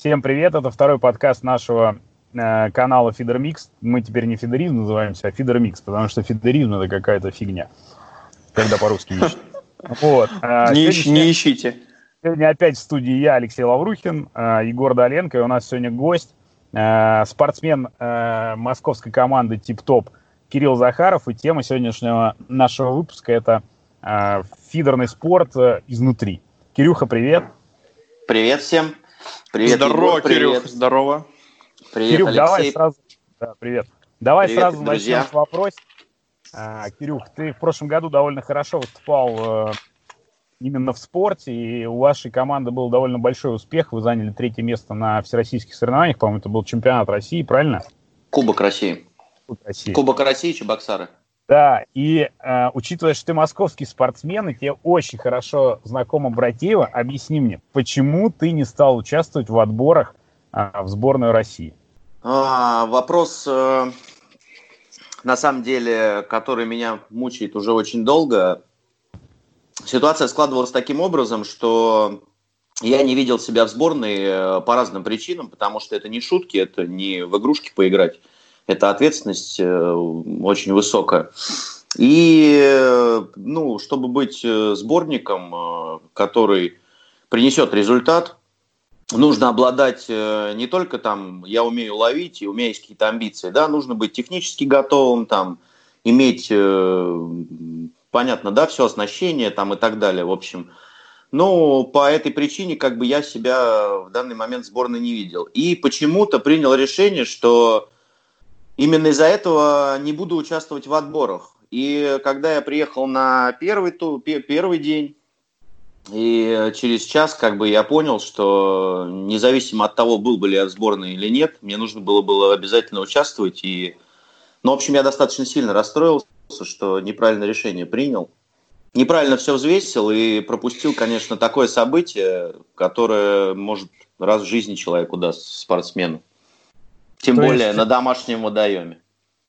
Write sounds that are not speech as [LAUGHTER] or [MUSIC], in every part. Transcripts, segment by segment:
Всем привет, это второй подкаст нашего э, канала Фидер Микс. Мы теперь не Фидеризм называемся, а Фидер Микс, потому что фидеризм это какая-то фигня, когда по-русски ищут. Вот. Э, не, ищ, не ищите. Сегодня опять в студии я, Алексей Лаврухин, э, Егор Доленко, и у нас сегодня гость, э, спортсмен э, московской команды Тип-Топ Кирилл Захаров, и тема сегодняшнего нашего выпуска это фидерный спорт изнутри. Кирюха, привет. Привет всем. Привет, Здорово, Егор, привет. Кирюх, здорово. Привет, Кирюх, Алексей. давай сразу... Да, привет. Давай привет, сразу друзья. начнем с вопроса. А, Кирюх, ты в прошлом году довольно хорошо выступал э, именно в спорте, и у вашей команды был довольно большой успех. Вы заняли третье место на всероссийских соревнованиях. По-моему, это был чемпионат России, правильно? Кубок России. Кубок России. Кубок России, Чебоксары. Да, и э, учитывая, что ты московский спортсмен, и тебе очень хорошо знакома Братеева, объясни мне, почему ты не стал участвовать в отборах э, в сборную России? А, вопрос, э, на самом деле, который меня мучает уже очень долго. Ситуация складывалась таким образом, что я не видел себя в сборной э, по разным причинам, потому что это не шутки, это не в игрушки поиграть это ответственность э, очень высокая. И, э, ну, чтобы быть э, сборником, который принесет результат, нужно обладать не только там, я умею ловить, и у меня есть какие-то амбиции, да, нужно быть технически готовым, там, иметь, понятно, да, все оснащение там и так далее, в общем. Но по этой причине как бы я себя в данный момент сборной не видел. И почему-то принял решение, что именно из-за этого не буду участвовать в отборах. И когда я приехал на первый, тур, первый день, и через час как бы я понял, что независимо от того, был бы ли я в сборной или нет, мне нужно было, было обязательно участвовать. И... Ну, в общем, я достаточно сильно расстроился, что неправильное решение принял. Неправильно все взвесил и пропустил, конечно, такое событие, которое может раз в жизни человеку даст спортсмену. Тем То более есть... на домашнем водоеме.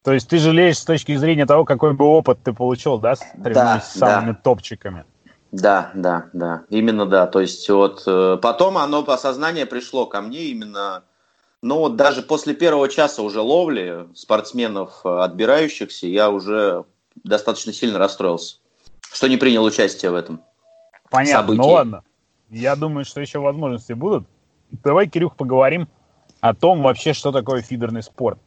То есть ты жалеешь с точки зрения того, какой бы опыт ты получил, да, с, да, с самыми да. топчиками? Да, да, да, именно да. То есть вот э, потом оно осознание пришло ко мне именно, ну вот даже после первого часа уже ловли спортсменов э, отбирающихся, я уже достаточно сильно расстроился, что не принял участие в этом. Понятно, событии. ну ладно. Я думаю, что еще возможности будут. Давай, Кирюх, поговорим о том вообще, что такое фидерный спорт.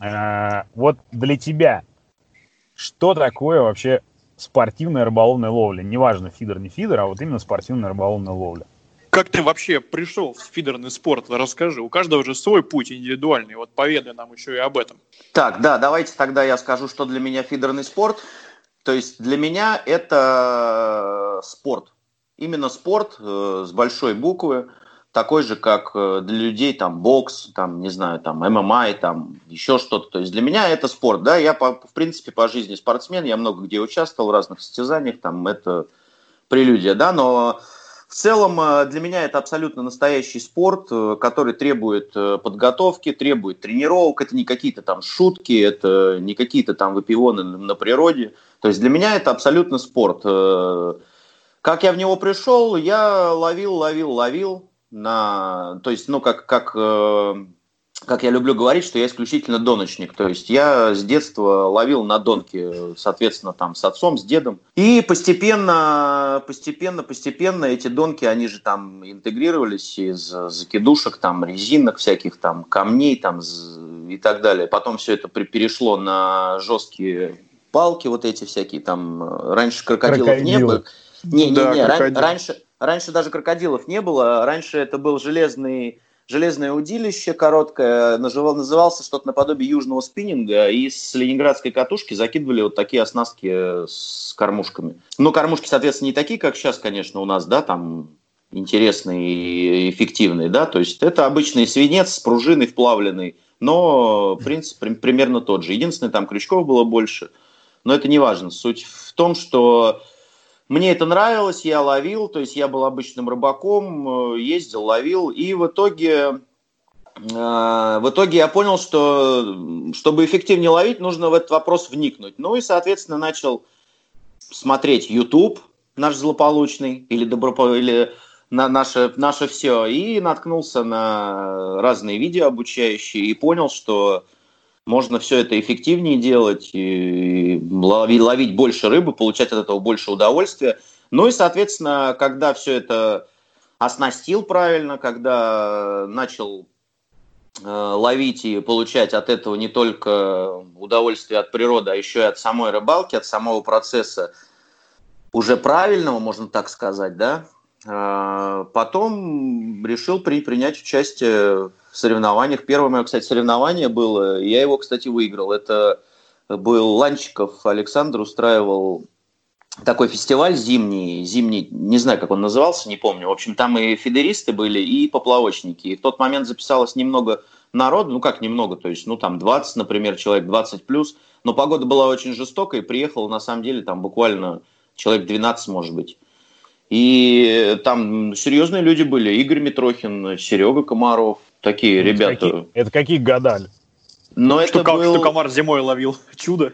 Э, вот для тебя, что такое вообще спортивная рыболовная ловля? Неважно, фидер, не фидер, а вот именно спортивная рыболовная ловля. Как ты вообще пришел в фидерный спорт? Расскажи. У каждого же свой путь индивидуальный. Вот поведай нам еще и об этом. Так, да, давайте тогда я скажу, что для меня фидерный спорт. То есть для меня это спорт. Именно спорт э, с большой буквы такой же, как э, для людей там бокс, там, не знаю, там ММА, там еще что-то. То есть для меня это спорт, да, я по, в принципе по жизни спортсмен, я много где участвовал в разных состязаниях, там это прелюдия, да, но в целом э, для меня это абсолютно настоящий спорт, э, который требует подготовки, требует тренировок, это не какие-то там шутки, это не какие-то там выпивоны на природе. То есть для меня это абсолютно спорт. Как я в него пришел, я ловил, ловил, ловил, на, то есть, ну, как, как, э, как я люблю говорить, что я исключительно доночник. То есть я с детства ловил на донке, соответственно, там с отцом, с дедом. И постепенно, постепенно, постепенно эти донки, они же там интегрировались из закидушек, там резинок всяких, там камней, там и так далее. Потом все это перешло на жесткие палки вот эти всякие, там раньше крокодилов Крокодил. не было. Не, не, да, не, раньше, Раньше даже крокодилов не было. Раньше это был железный, железное удилище короткое, назывался что-то наподобие южного спиннинга, и с ленинградской катушки закидывали вот такие оснастки с кормушками. Ну, кормушки, соответственно, не такие, как сейчас, конечно, у нас, да, там интересные и эффективные, да, то есть это обычный свинец с пружиной вплавленный, но принцип примерно тот же. Единственное, там крючков было больше, но это не важно. Суть в том, что мне это нравилось, я ловил, то есть я был обычным рыбаком, э, ездил, ловил, и в итоге, э, в итоге я понял, что чтобы эффективнее ловить, нужно в этот вопрос вникнуть. Ну и, соответственно, начал смотреть YouTube, наш злополучный, или, добро, или на наше, наше все. И наткнулся на разные видео обучающие и понял, что можно все это эффективнее делать, и ловить, больше рыбы, получать от этого больше удовольствия. Ну и, соответственно, когда все это оснастил правильно, когда начал э, ловить и получать от этого не только удовольствие от природы, а еще и от самой рыбалки, от самого процесса уже правильного, можно так сказать, да, э, потом решил при, принять участие соревнованиях. Первое мое, кстати, соревнование было, я его, кстати, выиграл. Это был Ланчиков Александр, устраивал такой фестиваль зимний, зимний, не знаю, как он назывался, не помню. В общем, там и фидеристы были, и поплавочники. И в тот момент записалось немного народу, ну как немного, то есть, ну там 20, например, человек, 20 плюс. Но погода была очень жестокая, и приехало на самом деле там буквально человек 12, может быть. И там серьезные люди были. Игорь Митрохин, Серега Комаров, такие это ребята. Какие, это какие года? Но что, это был... что комар зимой ловил? [LAUGHS] Чудо.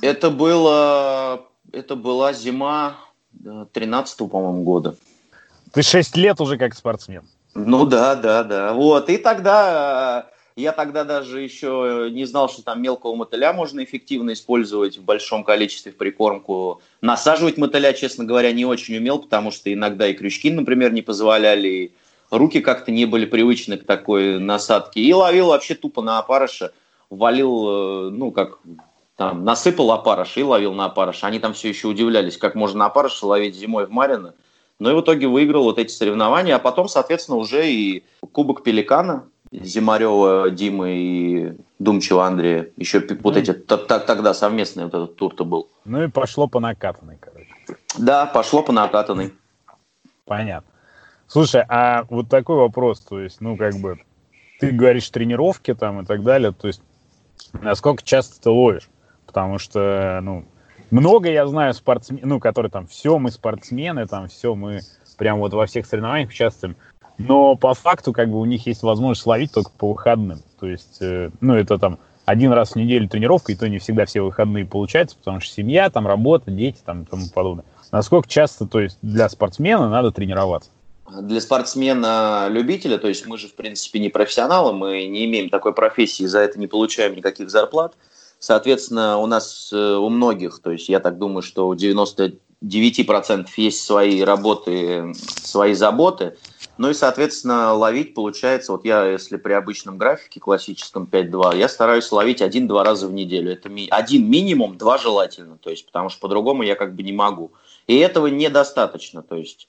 Это было это была зима 13 по-моему, года. Ты 6 лет уже как спортсмен. Ну да, да, да. Вот. И тогда я тогда даже еще не знал, что там мелкого мотыля можно эффективно использовать в большом количестве в прикормку. Насаживать мотыля, честно говоря, не очень умел, потому что иногда и крючки, например, не позволяли, и руки как-то не были привычны к такой насадке. И ловил вообще тупо на опарыша, валил, э, ну, как там, насыпал опарыш и ловил на опарыш. Они там все еще удивлялись, как можно опарыша ловить зимой в Марино. Но и в итоге выиграл вот эти соревнования, а потом, соответственно, уже и Кубок Пеликана Зимарева Димы и Думчева Андрея. Еще вот эти, тогда совместный вот этот тур-то был. Ну и пошло по накатанной, короче. Да, пошло по накатанной. Понятно. Слушай, а вот такой вопрос, то есть, ну, как бы, ты говоришь тренировки там и так далее, то есть, насколько часто ты ловишь? потому что, ну, много я знаю спортсменов, ну, которые там, все мы спортсмены, там, все мы прям вот во всех соревнованиях участвуем, но по факту, как бы, у них есть возможность ловить только по выходным, то есть, э, ну, это там один раз в неделю тренировка, и то не всегда все выходные получаются, потому что семья, там, работа, дети, там, и тому подобное. Насколько часто, то есть, для спортсмена надо тренироваться? Для спортсмена-любителя, то есть мы же, в принципе, не профессионалы, мы не имеем такой профессии, за это не получаем никаких зарплат – Соответственно, у нас, э, у многих, то есть я так думаю, что у 99% есть свои работы, свои заботы. Ну и, соответственно, ловить получается, вот я, если при обычном графике классическом 5-2, я стараюсь ловить один-два раза в неделю. Это ми- один минимум, два желательно, то есть, потому что по-другому я как бы не могу. И этого недостаточно, то есть,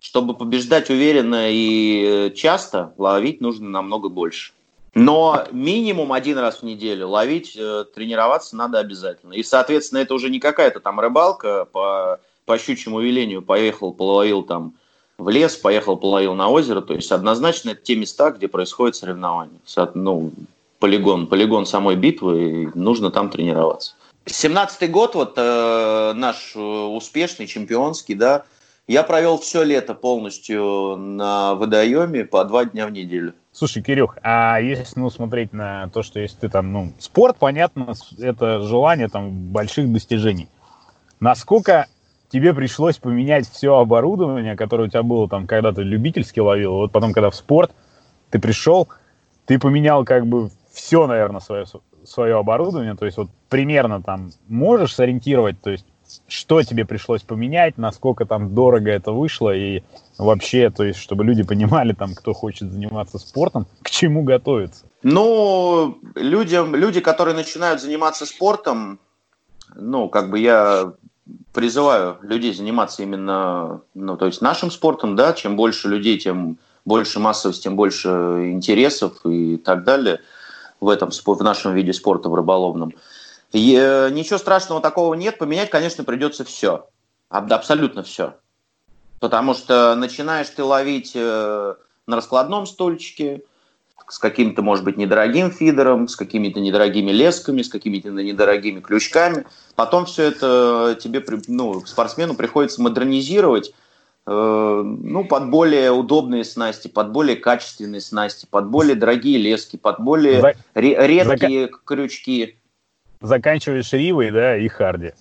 чтобы побеждать уверенно и часто, ловить нужно намного больше. Но минимум один раз в неделю ловить, э, тренироваться надо обязательно. И, соответственно, это уже не какая-то там рыбалка по, по щучьему велению. Поехал, половил там в лес, поехал, половил на озеро. То есть однозначно это те места, где происходит соревнование. Ну, полигон, полигон самой битвы, и нужно там тренироваться. 17-й год, вот э, наш э, успешный, чемпионский, да, я провел все лето полностью на водоеме по два дня в неделю. Слушай, Кирюх, а если ну, смотреть на то, что если ты там, ну, спорт, понятно, это желание там больших достижений. Насколько тебе пришлось поменять все оборудование, которое у тебя было там, когда ты любительски ловил, вот потом, когда в спорт, ты пришел, ты поменял как бы все, наверное, свое, свое оборудование, то есть вот примерно там можешь сориентировать, то есть что тебе пришлось поменять, насколько там дорого это вышло и вообще, то есть, чтобы люди понимали, там, кто хочет заниматься спортом, к чему готовиться? Ну, людям, люди, которые начинают заниматься спортом, ну, как бы я призываю людей заниматься именно, ну, то есть нашим спортом, да, чем больше людей, тем больше массовости, тем больше интересов и так далее в этом, в нашем виде спорта, в рыболовном. Э, ничего страшного такого нет, поменять, конечно, придется все, абсолютно все. Потому что начинаешь ты ловить э, на раскладном стульчике, с каким-то, может быть, недорогим фидером, с какими-то недорогими лесками, с какими-то недорогими крючками. Потом все это тебе, ну, спортсмену приходится модернизировать, э, ну, под более удобные снасти, под более качественные снасти, под более дорогие лески, под более За... редкие Зака... крючки. Заканчиваешь Ривой, да, и Харди.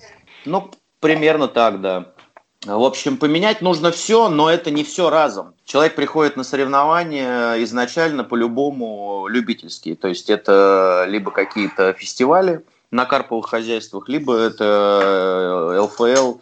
Ну, примерно так, да. В общем, поменять нужно все, но это не все разом. Человек приходит на соревнования изначально по-любому любительские. То есть это либо какие-то фестивали на карповых хозяйствах, либо это ЛФЛ,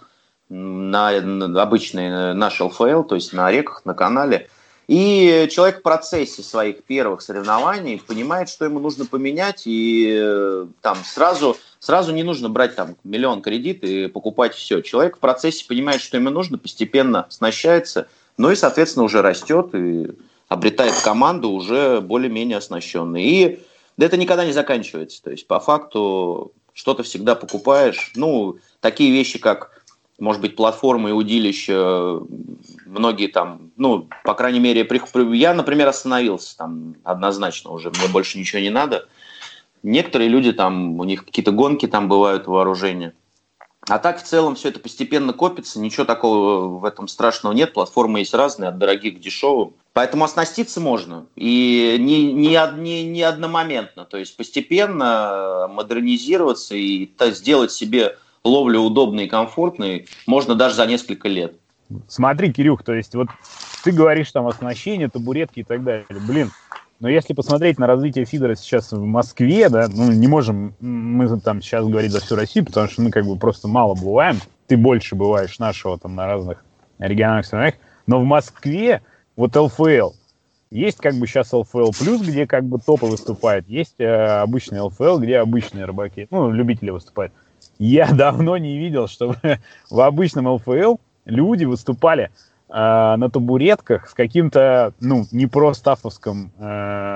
на, на обычный наш ЛФЛ, то есть на реках, на канале. И человек в процессе своих первых соревнований понимает, что ему нужно поменять, и э, там сразу, сразу не нужно брать там миллион кредит и покупать все. Человек в процессе понимает, что ему нужно, постепенно оснащается, ну и, соответственно, уже растет и обретает команду уже более-менее оснащенной. И это никогда не заканчивается. То есть, по факту, что-то всегда покупаешь. Ну, такие вещи, как может быть, платформы и удилища, многие там, ну, по крайней мере, я, например, остановился там однозначно уже, мне больше ничего не надо. Некоторые люди там, у них какие-то гонки там бывают вооружения. А так в целом все это постепенно копится, ничего такого в этом страшного нет, платформы есть разные, от дорогих к дешевым. Поэтому оснаститься можно, и не, не, не, не одномоментно, то есть постепенно модернизироваться и сделать себе ловля удобной и комфортной можно даже за несколько лет. Смотри, Кирюх, то есть вот ты говоришь там оснащение, табуретки и так далее. Блин, но если посмотреть на развитие фидера сейчас в Москве, да, ну не можем мы там сейчас говорить за всю Россию, потому что мы как бы просто мало бываем. Ты больше бываешь нашего там на разных региональных странах. Но в Москве вот ЛФЛ, есть как бы сейчас ЛФЛ плюс, где как бы топы выступают, есть э, обычный ЛФЛ, где обычные рыбаки, ну, любители выступают. Я [LAUGHS] давно не видел, чтобы [LAUGHS] в обычном ЛФЛ люди выступали э, на табуретках с каким-то, ну, не про стафовским э,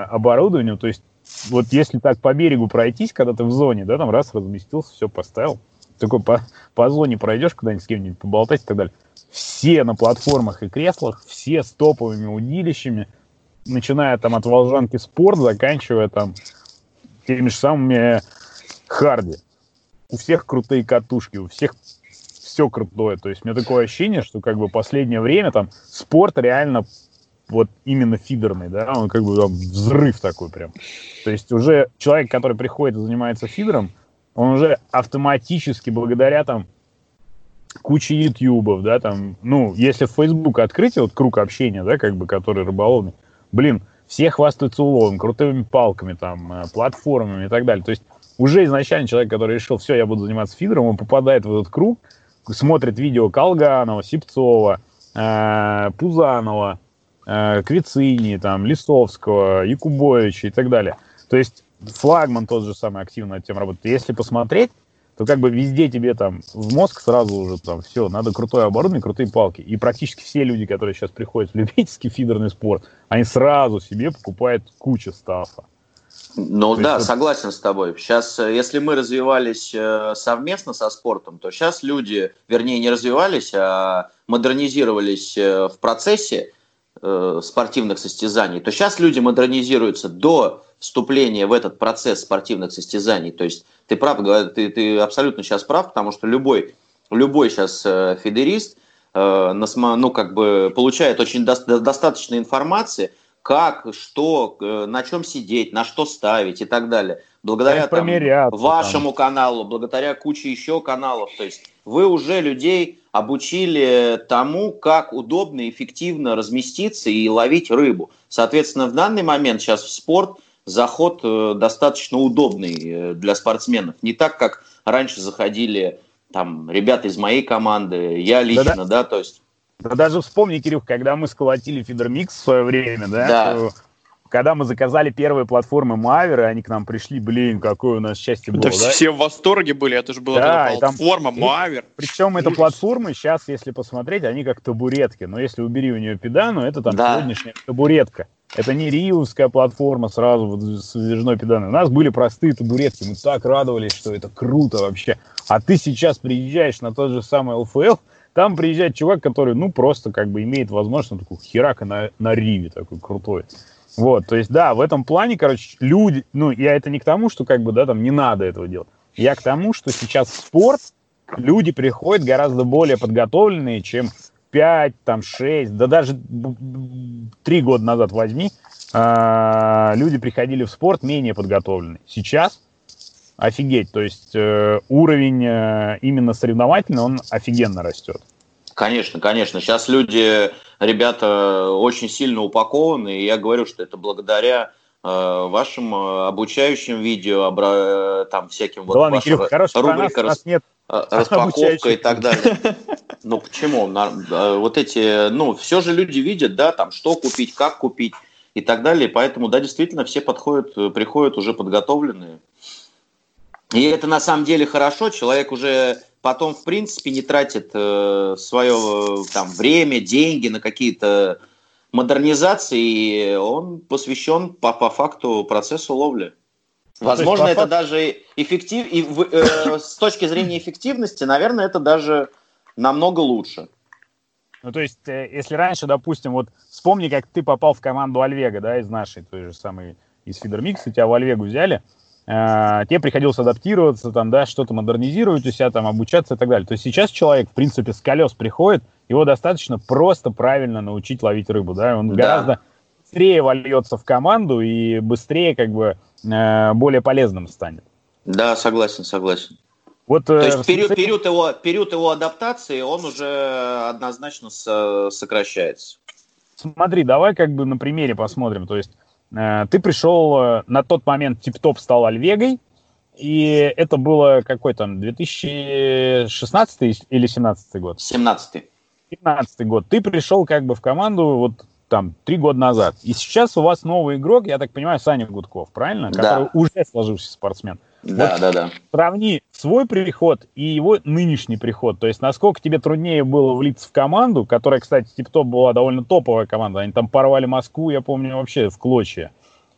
оборудованием. То есть, вот если так по берегу пройтись, когда ты в зоне, да, там раз разместился, все поставил. Такой по, по зоне пройдешь куда-нибудь с кем-нибудь поболтать и так далее. Все на платформах и креслах, все с топовыми удилищами, начиная там от Волжанки Спорт, заканчивая там теми же самыми Харди у всех крутые катушки, у всех все крутое. То есть у меня такое ощущение, что как бы последнее время там спорт реально вот именно фидерный, да, он как бы там взрыв такой прям. То есть уже человек, который приходит и занимается фидером, он уже автоматически благодаря там куче ютубов, да, там, ну, если в Facebook открыть вот круг общения, да, как бы, который рыболовный, блин, все хвастаются уловом, крутыми палками, там, э, платформами и так далее. То есть уже изначально человек, который решил, все, я буду заниматься фидером, он попадает в этот круг, смотрит видео Колганова, Сипцова, э, Пузанова, э, Квицини, там, Лисовского, Якубовича и так далее. То есть флагман тот же самый активно над тем работает. Если посмотреть, то как бы везде тебе там в мозг сразу уже там все, надо крутое оборудование, крутые палки. И практически все люди, которые сейчас приходят в любительский фидерный спорт, они сразу себе покупают кучу стафа. Ну То да, есть... согласен с тобой. Сейчас, э, если мы развивались э, совместно со спортом, то сейчас люди, вернее, не развивались, а модернизировались э, в процессе спортивных состязаний, то сейчас люди модернизируются до вступления в этот процесс спортивных состязаний. То есть ты прав, ты, ты абсолютно сейчас прав, потому что любой, любой сейчас фидерист ну, как бы получает очень до, достаточно информации, как, что, э, на чем сидеть, на что ставить и так далее. Благодаря там, вашему там. каналу, благодаря куче еще каналов. То есть вы уже людей обучили тому, как удобно и эффективно разместиться и ловить рыбу. Соответственно, в данный момент сейчас в спорт заход э, достаточно удобный э, для спортсменов. Не так, как раньше заходили там ребята из моей команды, я лично, да, да то есть да даже вспомни, Кирюх, когда мы сколотили Фидермикс в свое время, да, да. когда мы заказали первые платформы Мавера, они к нам пришли, блин, какое у нас счастье было, да? Все в восторге были, это же была да, платформа там, Мавер. Причем эта платформа сейчас, если посмотреть, они как табуретки, но если убери у нее педану, это там да. сегодняшняя табуретка. Это не риевская платформа сразу вот с выдвижной педаной. У нас были простые табуретки, мы так радовались, что это круто вообще. А ты сейчас приезжаешь на тот же самый ЛФЛ, там приезжает чувак, который, ну, просто как бы имеет возможность, ну, такой херака на, на риве такой крутой. Вот, то есть, да, в этом плане, короче, люди, ну, я это не к тому, что как бы, да, там не надо этого делать. Я к тому, что сейчас в спорт люди приходят гораздо более подготовленные, чем 5, там, 6, да даже 3 года назад возьми, э, люди приходили в спорт менее подготовленные. Сейчас офигеть. То есть э, уровень э, именно соревновательный, он офигенно растет. Конечно, конечно. Сейчас люди, ребята, очень сильно упакованы, и я говорю, что это благодаря э, вашим э, обучающим видео, обра... там всяким вот Ладно, Кирилл, хорошо, рубрика нас, нет распаковка и так далее. Ну почему? Вот эти, ну, все же люди видят, да, там, что купить, как купить и так далее. Поэтому, да, действительно, все подходят, приходят уже подготовленные. И это на самом деле хорошо. Человек уже потом, в принципе, не тратит э, свое там, время, деньги на какие-то модернизации, и он посвящен по, по факту процессу ловли. Возможно, это факту... даже эффектив... и, э, с точки зрения эффективности, наверное, это даже намного лучше. Ну, то есть, э, если раньше, допустим, вот вспомни, как ты попал в команду Альвега, да, из нашей, той же самой, из Фидермикс, тебя в Альвегу взяли, э, тебе приходилось адаптироваться, там, да, что-то модернизировать у себя, там, обучаться и так далее. То есть сейчас человек, в принципе, с колес приходит, его достаточно просто правильно научить ловить рыбу, да, он да. гораздо быстрее вольется в команду и быстрее, как бы, э, более полезным станет. Да, согласен, согласен. Вот, То есть период, период, его, период его адаптации, он уже однозначно сокращается. Смотри, давай как бы на примере посмотрим. То есть э, ты пришел э, на тот момент тип-топ стал Альвегой, и это было какой там, 2016 или 17 год? 17 17 год. Ты пришел как бы в команду вот там три года назад. И сейчас у вас новый игрок, я так понимаю, Саня Гудков, правильно? Да. Который уже сложившийся спортсмен. Да, вот да, да. Сравни свой приход и его нынешний приход. То есть, насколько тебе труднее было влиться в команду, которая, кстати, тип-топ была довольно топовая команда. Они там порвали Москву, я помню, вообще в клочья.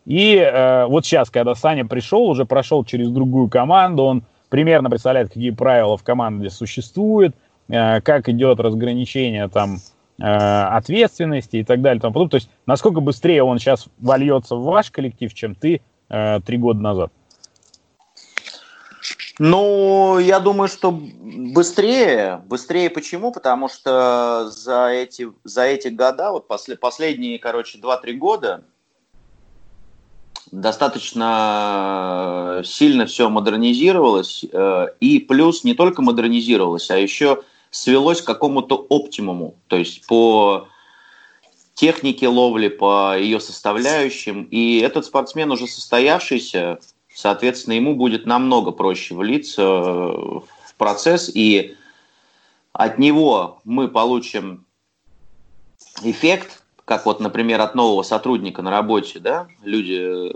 И э, вот сейчас, когда Саня пришел, уже прошел через другую команду, он примерно представляет, какие правила в команде существуют, э, как идет разграничение там э, ответственности и так далее. Тому. То есть, насколько быстрее он сейчас вольется в ваш коллектив, чем ты э, три года назад. Ну, я думаю, что быстрее. Быстрее почему? Потому что за эти, за эти года, вот после, последние, короче, 2-3 года, достаточно сильно все модернизировалось. Э, и плюс не только модернизировалось, а еще свелось к какому-то оптимуму. То есть по технике ловли, по ее составляющим. И этот спортсмен уже состоявшийся, Соответственно, ему будет намного проще влиться э, в процесс, и от него мы получим эффект, как вот, например, от нового сотрудника на работе, да, люди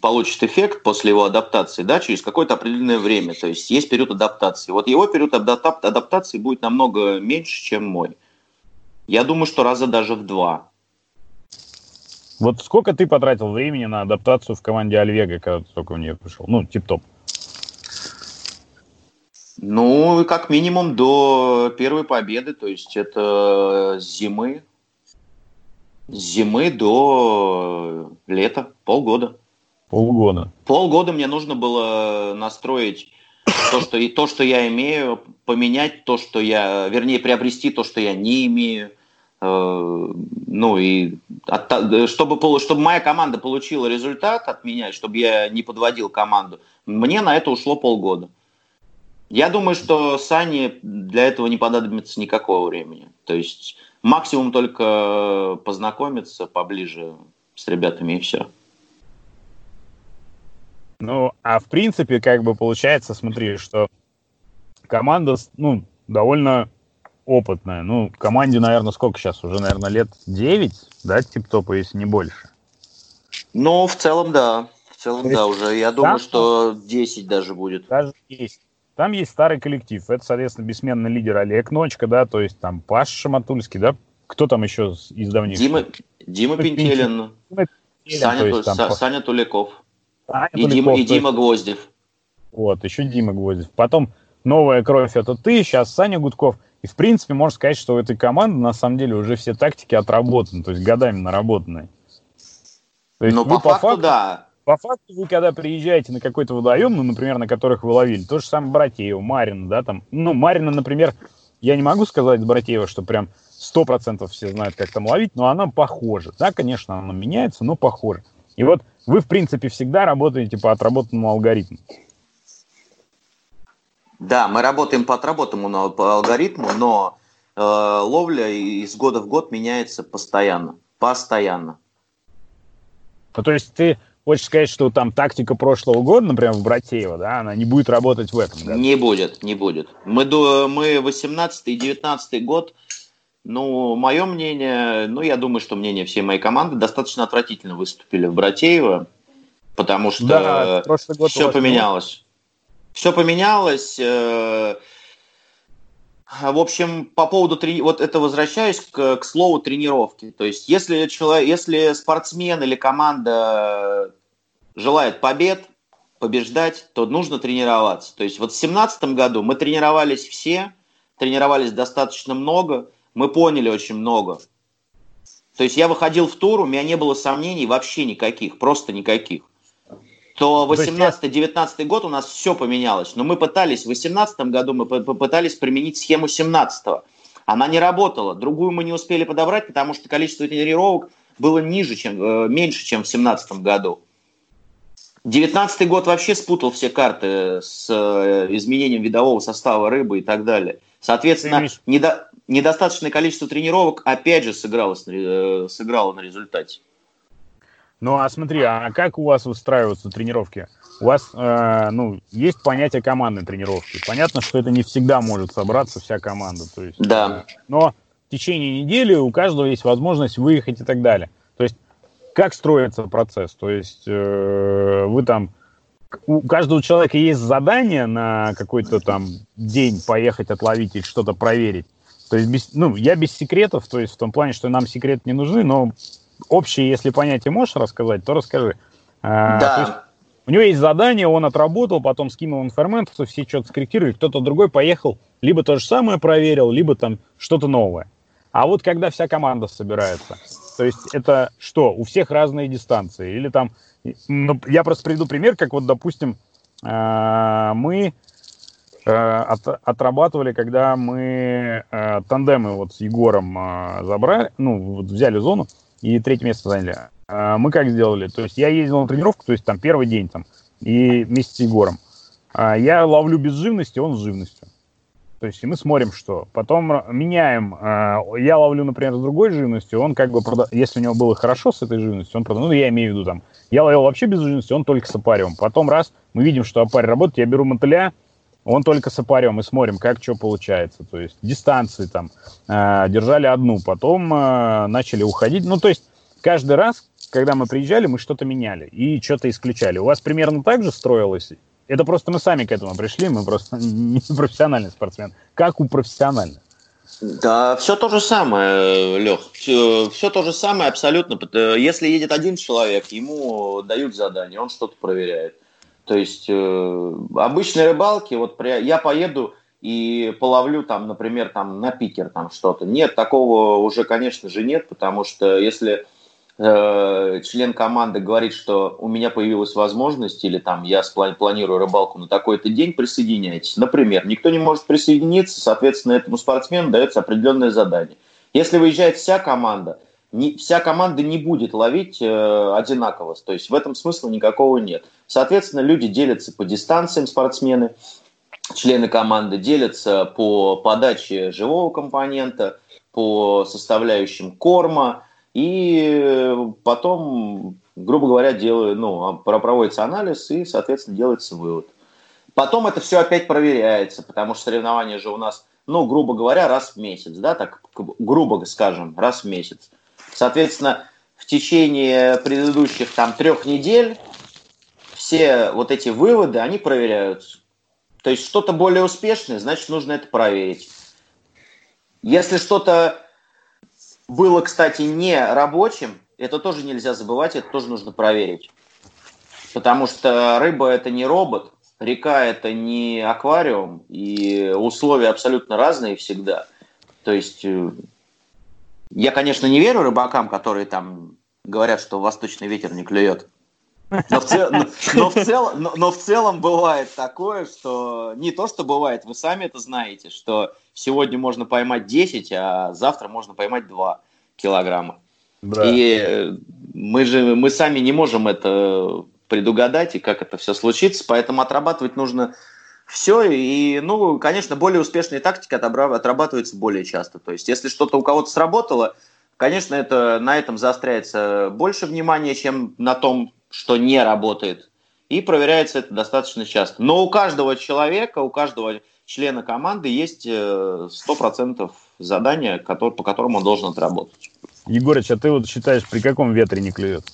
получат эффект после его адаптации, да, через какое-то определенное время, то есть есть период адаптации. Вот его период адаптации будет намного меньше, чем мой. Я думаю, что раза даже в два. Вот сколько ты потратил времени на адаптацию в команде Альвега, когда ты только в нее пришел? Ну, тип-топ. Ну, как минимум до первой победы, то есть это зимы, зимы до лета, полгода. Полгода. Полгода мне нужно было настроить то, что, и то, что я имею, поменять то, что я, вернее, приобрести то, что я не имею – ну и от, чтобы, чтобы моя команда получила результат от меня, чтобы я не подводил команду, мне на это ушло полгода. Я думаю, что Сане для этого не понадобится никакого времени. То есть максимум только познакомиться поближе с ребятами и все. Ну, а в принципе, как бы получается, смотри, что команда, ну, довольно опытная. Ну, команде, наверное, сколько сейчас? Уже, наверное, лет 9, да, тип-топа, если не больше? Ну, в целом, да. В целом, да, уже. Я думаю, что 10 даже будет. Даже 10. Там есть старый коллектив. Это, соответственно, бессменный лидер Олег Ночка, да, то есть там Паша Шаматульский, да? Кто там еще из давних? Дима, Дима Пентелин. Саня, есть, там, Саня Туляков. Саня и, Туляков Дима, и Дима Гвоздев. Вот, еще Дима Гвоздев. Потом новая кровь это ты, сейчас Саня Гудков – и, в принципе, можно сказать, что у этой команды, на самом деле, уже все тактики отработаны, то есть годами наработанные. То есть, ну, по, по факту, факту, да. По факту, вы когда приезжаете на какой-то водоем, ну, например, на которых вы ловили, то же самое Братеева, Марина, да, там, ну, Марина, например, я не могу сказать Братеева, что прям сто процентов все знают, как там ловить, но она похожа. Да, конечно, она меняется, но похожа. И вот вы, в принципе, всегда работаете по отработанному алгоритму. Да, мы работаем по отработанному по алгоритму, но э, ловля из года в год меняется постоянно. Постоянно. Ну, то есть ты хочешь сказать, что там тактика прошлого года, например, в Братеево, да, она не будет работать в этом году? Не будет, не будет. Мы, мы 18 и 19 год, ну, мое мнение, ну, я думаю, что мнение всей моей команды достаточно отвратительно выступили в Братеево, потому что да, все поменялось. Все поменялось. Э, в общем, по поводу трени... вот это возвращаюсь к, к слову тренировки. То есть, если человек, если спортсмен или команда желает побед, побеждать, то нужно тренироваться. То есть, вот в 2017 году мы тренировались все, тренировались достаточно много, мы поняли очень много. То есть, я выходил в тур, у меня не было сомнений вообще никаких, просто никаких то 18-19 год у нас все поменялось. Но мы пытались, в 18 году мы попытались применить схему 17 -го. Она не работала. Другую мы не успели подобрать, потому что количество тренировок было ниже, чем, э, меньше, чем в 17 году. 19 год вообще спутал все карты с э, изменением видового состава рыбы и так далее. Соответственно, недо, недостаточное количество тренировок опять же сыграло, э, сыграло на результате. Ну, а смотри, а как у вас выстраиваются тренировки? У вас, э, ну, есть понятие командной тренировки. Понятно, что это не всегда может собраться вся команда. То есть, да. Э, но в течение недели у каждого есть возможность выехать и так далее. То есть, как строится процесс? То есть, э, вы там у каждого человека есть задание на какой-то там день поехать отловить или что-то проверить. То есть, без, ну, я без секретов, то есть в том плане, что нам секреты не нужны, но общие, если понятия можешь рассказать, то расскажи. А, да. есть, у него есть задание, он отработал, потом скинул информацию, все что-то скорректировали, кто-то другой поехал, либо то же самое проверил, либо там что-то новое. А вот когда вся команда собирается, то есть это что, у всех разные дистанции? Или там, ну, я просто приведу пример, как вот, допустим, а, мы а, от, отрабатывали, когда мы тандемы вот с Егором забрали, ну, вот взяли зону, и третье место заняли. А мы как сделали? То есть я ездил на тренировку, то есть там первый день там, и вместе с Егором. А я ловлю без живности, он с живностью. То есть и мы смотрим, что. Потом меняем. А, я ловлю, например, с другой живностью, он как бы, прода... если у него было хорошо с этой живностью, он продал. Ну, я имею в виду там, я ловил вообще без живности, он только с опарем. Потом раз, мы видим, что опарь работает, я беру мотыля, он только с опарем, и смотрим, как что получается. То есть дистанции там э, держали одну, потом э, начали уходить. Ну, то есть каждый раз, когда мы приезжали, мы что-то меняли и что-то исключали. У вас примерно так же строилось? Это просто мы сами к этому пришли, мы просто [LAUGHS] не профессиональный спортсмен. Как у профессиональных? Да, все то же самое, Лех. Все, все то же самое абсолютно. Если едет один человек, ему дают задание, он что-то проверяет. То есть э, обычные рыбалки, вот при, я поеду и половлю там, например, там на пикер там что-то. Нет, такого уже, конечно же, нет, потому что если э, член команды говорит, что у меня появилась возможность или там я планирую рыбалку на такой-то день, присоединяйтесь. Например, никто не может присоединиться, соответственно, этому спортсмену дается определенное задание. Если выезжает вся команда – не, вся команда не будет ловить э, одинаково. То есть в этом смысла никакого нет. Соответственно, люди делятся по дистанциям, спортсмены, члены команды делятся по подаче живого компонента, по составляющим корма, и потом, грубо говоря, делаю, ну, проводится анализ и, соответственно, делается вывод. Потом это все опять проверяется, потому что соревнования же у нас, ну, грубо говоря, раз в месяц, да, так грубо скажем, раз в месяц. Соответственно, в течение предыдущих там трех недель все вот эти выводы, они проверяются. То есть что-то более успешное, значит, нужно это проверить. Если что-то было, кстати, не рабочим, это тоже нельзя забывать, это тоже нужно проверить. Потому что рыба – это не робот, река – это не аквариум, и условия абсолютно разные всегда. То есть э, я, конечно, не верю рыбакам, которые там говорят, что восточный ветер не клюет. Но в, цел, но, но, в цел, но, но в целом бывает такое, что не то, что бывает, вы сами это знаете, что сегодня можно поймать 10, а завтра можно поймать 2 килограмма. Да. И э, мы же мы сами не можем это предугадать и как это все случится, поэтому отрабатывать нужно Все, и, ну, конечно, более успешные тактики отрабатываются более часто. То есть, если что-то у кого-то сработало, конечно, это, на этом заостряется больше внимания, чем на том, что не работает. И проверяется это достаточно часто. Но у каждого человека, у каждого члена команды есть 100% э, задания, по которым он должен отработать. Егорыч, а ты вот считаешь, при каком ветре не клюет?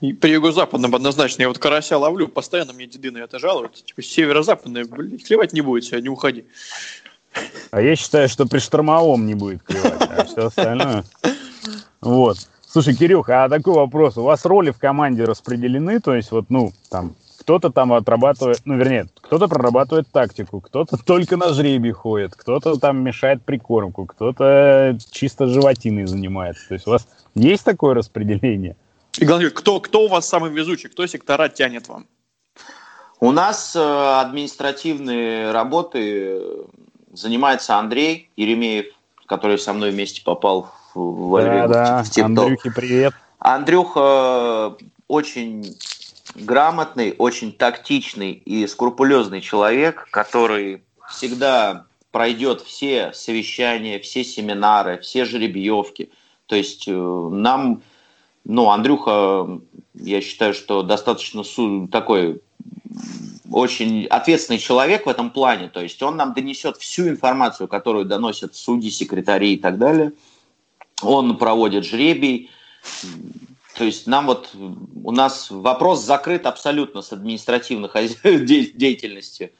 И при юго-западном однозначно. Я вот карася ловлю, постоянно мне деды на это жалуются. Типа северо-западное, блин, клевать не будет сегодня, уходи. А я считаю, что при штормовом не будет клевать, а все остальное... Вот. Слушай, Кирюх, а такой вопрос. У вас роли в команде распределены? То есть вот, ну, там, кто-то там отрабатывает, ну, вернее, кто-то прорабатывает тактику, кто-то [LAUGHS] только на жребий ходит, кто-то там мешает прикормку, кто-то чисто животиной занимается. То есть у вас есть такое распределение? И главное, кто, кто у вас самый везучий, кто сектора тянет вам? У нас э, административные работы занимается Андрей Еремеев, который со мной вместе попал в, в, да, да. в Андрюхе, привет. Андрюха э, очень грамотный, очень тактичный и скрупулезный человек, который всегда пройдет все совещания, все семинары, все жеребьевки. То есть э, нам, ну, Андрюха, я считаю, что достаточно такой очень ответственный человек в этом плане. То есть он нам донесет всю информацию, которую доносят судьи, секретари и так далее. Он проводит жребий, то есть нам вот, у нас вопрос закрыт абсолютно с административной [LAUGHS] деятельности.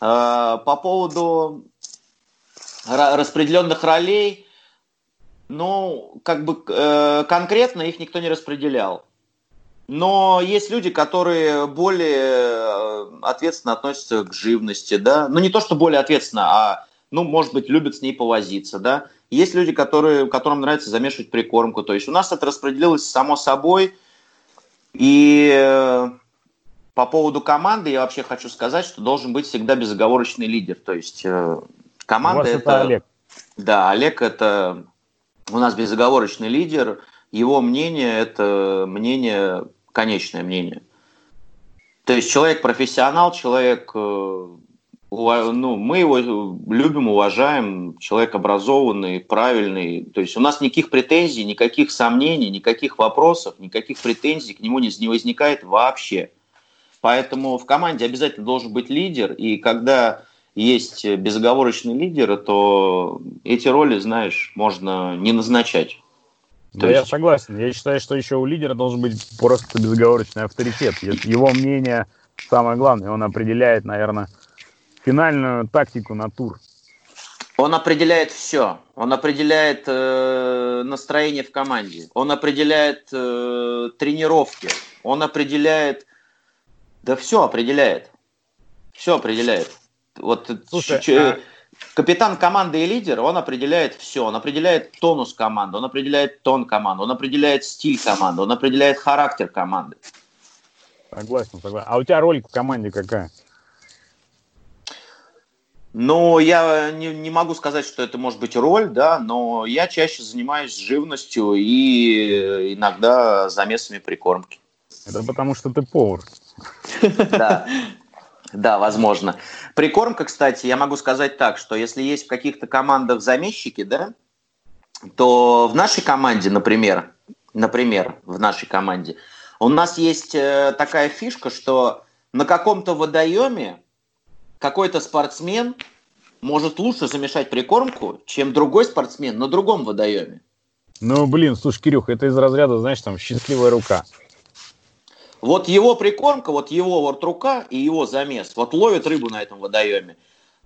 А, по поводу распределенных ролей, ну, как бы э, конкретно их никто не распределял. Но есть люди, которые более э, ответственно относятся к живности, да. Ну, не то, что более ответственно, а, ну, может быть, любят с ней повозиться, да. Есть люди, которые, которым нравится замешивать прикормку. То есть у нас это распределилось само собой. И э, по поводу команды я вообще хочу сказать, что должен быть всегда безоговорочный лидер. То есть э, команда это... это Олег. Да, Олег это у нас безоговорочный лидер. Его мнение это мнение, конечное мнение. То есть человек профессионал, человек э, ну, мы его любим, уважаем, человек образованный, правильный. То есть у нас никаких претензий, никаких сомнений, никаких вопросов, никаких претензий к нему не, не возникает вообще. Поэтому в команде обязательно должен быть лидер, и когда есть безоговорочный лидер, то эти роли, знаешь, можно не назначать. Да, есть... я согласен. Я считаю, что еще у лидера должен быть просто безоговорочный авторитет. Его мнение самое главное. Он определяет, наверное, финальную тактику на тур? Он определяет все. Он определяет э, настроение в команде. Он определяет э, тренировки. Он определяет... Да все определяет. Все определяет. Вот Слушай, ч- а... капитан команды и лидер, он определяет все. Он определяет тонус команды, он определяет тон команды, он определяет стиль команды, он определяет характер команды. Согласен, согласен. А у тебя роль в команде какая? Но я не, не могу сказать, что это может быть роль, да, но я чаще занимаюсь живностью и иногда замесами прикормки. Это потому что ты повар. [LAUGHS] Да, да, возможно. Прикормка, кстати, я могу сказать так, что если есть в каких-то командах замесчики, да, то в нашей команде, например, например, в нашей команде, у нас есть э, такая фишка, что на каком-то водоеме какой-то спортсмен может лучше замешать прикормку, чем другой спортсмен на другом водоеме. Ну, блин, слушай, Кирюх, это из разряда, знаешь, там, счастливая рука. Вот его прикормка, вот его вот рука и его замес, вот ловит рыбу на этом водоеме.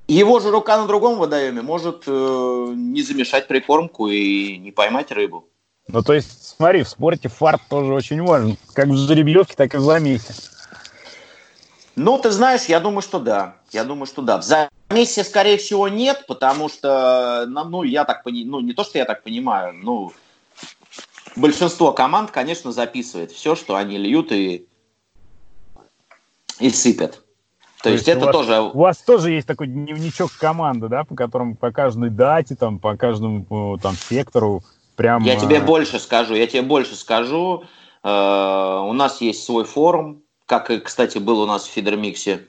Его же рука на другом водоеме может э, не замешать прикормку и не поймать рыбу. Ну, то есть, смотри, в спорте фарт тоже очень важен. Как в жеребьевке, так и в замесе. Ну, ты знаешь, я думаю, что да. Я думаю, что да. В замесе, скорее всего, нет, потому что, ну, я так понимаю, ну, не то, что я так понимаю, ну, большинство команд, конечно, записывает все, что они льют и, и сыпят. То, То есть, есть это вас, тоже... У вас тоже есть такой дневничок команды, да, по которому по каждой дате, там, по каждому там сектору прям... Я тебе больше скажу, я тебе больше скажу. Э, у нас есть свой форум, как, и, кстати, был у нас в Фидермиксе.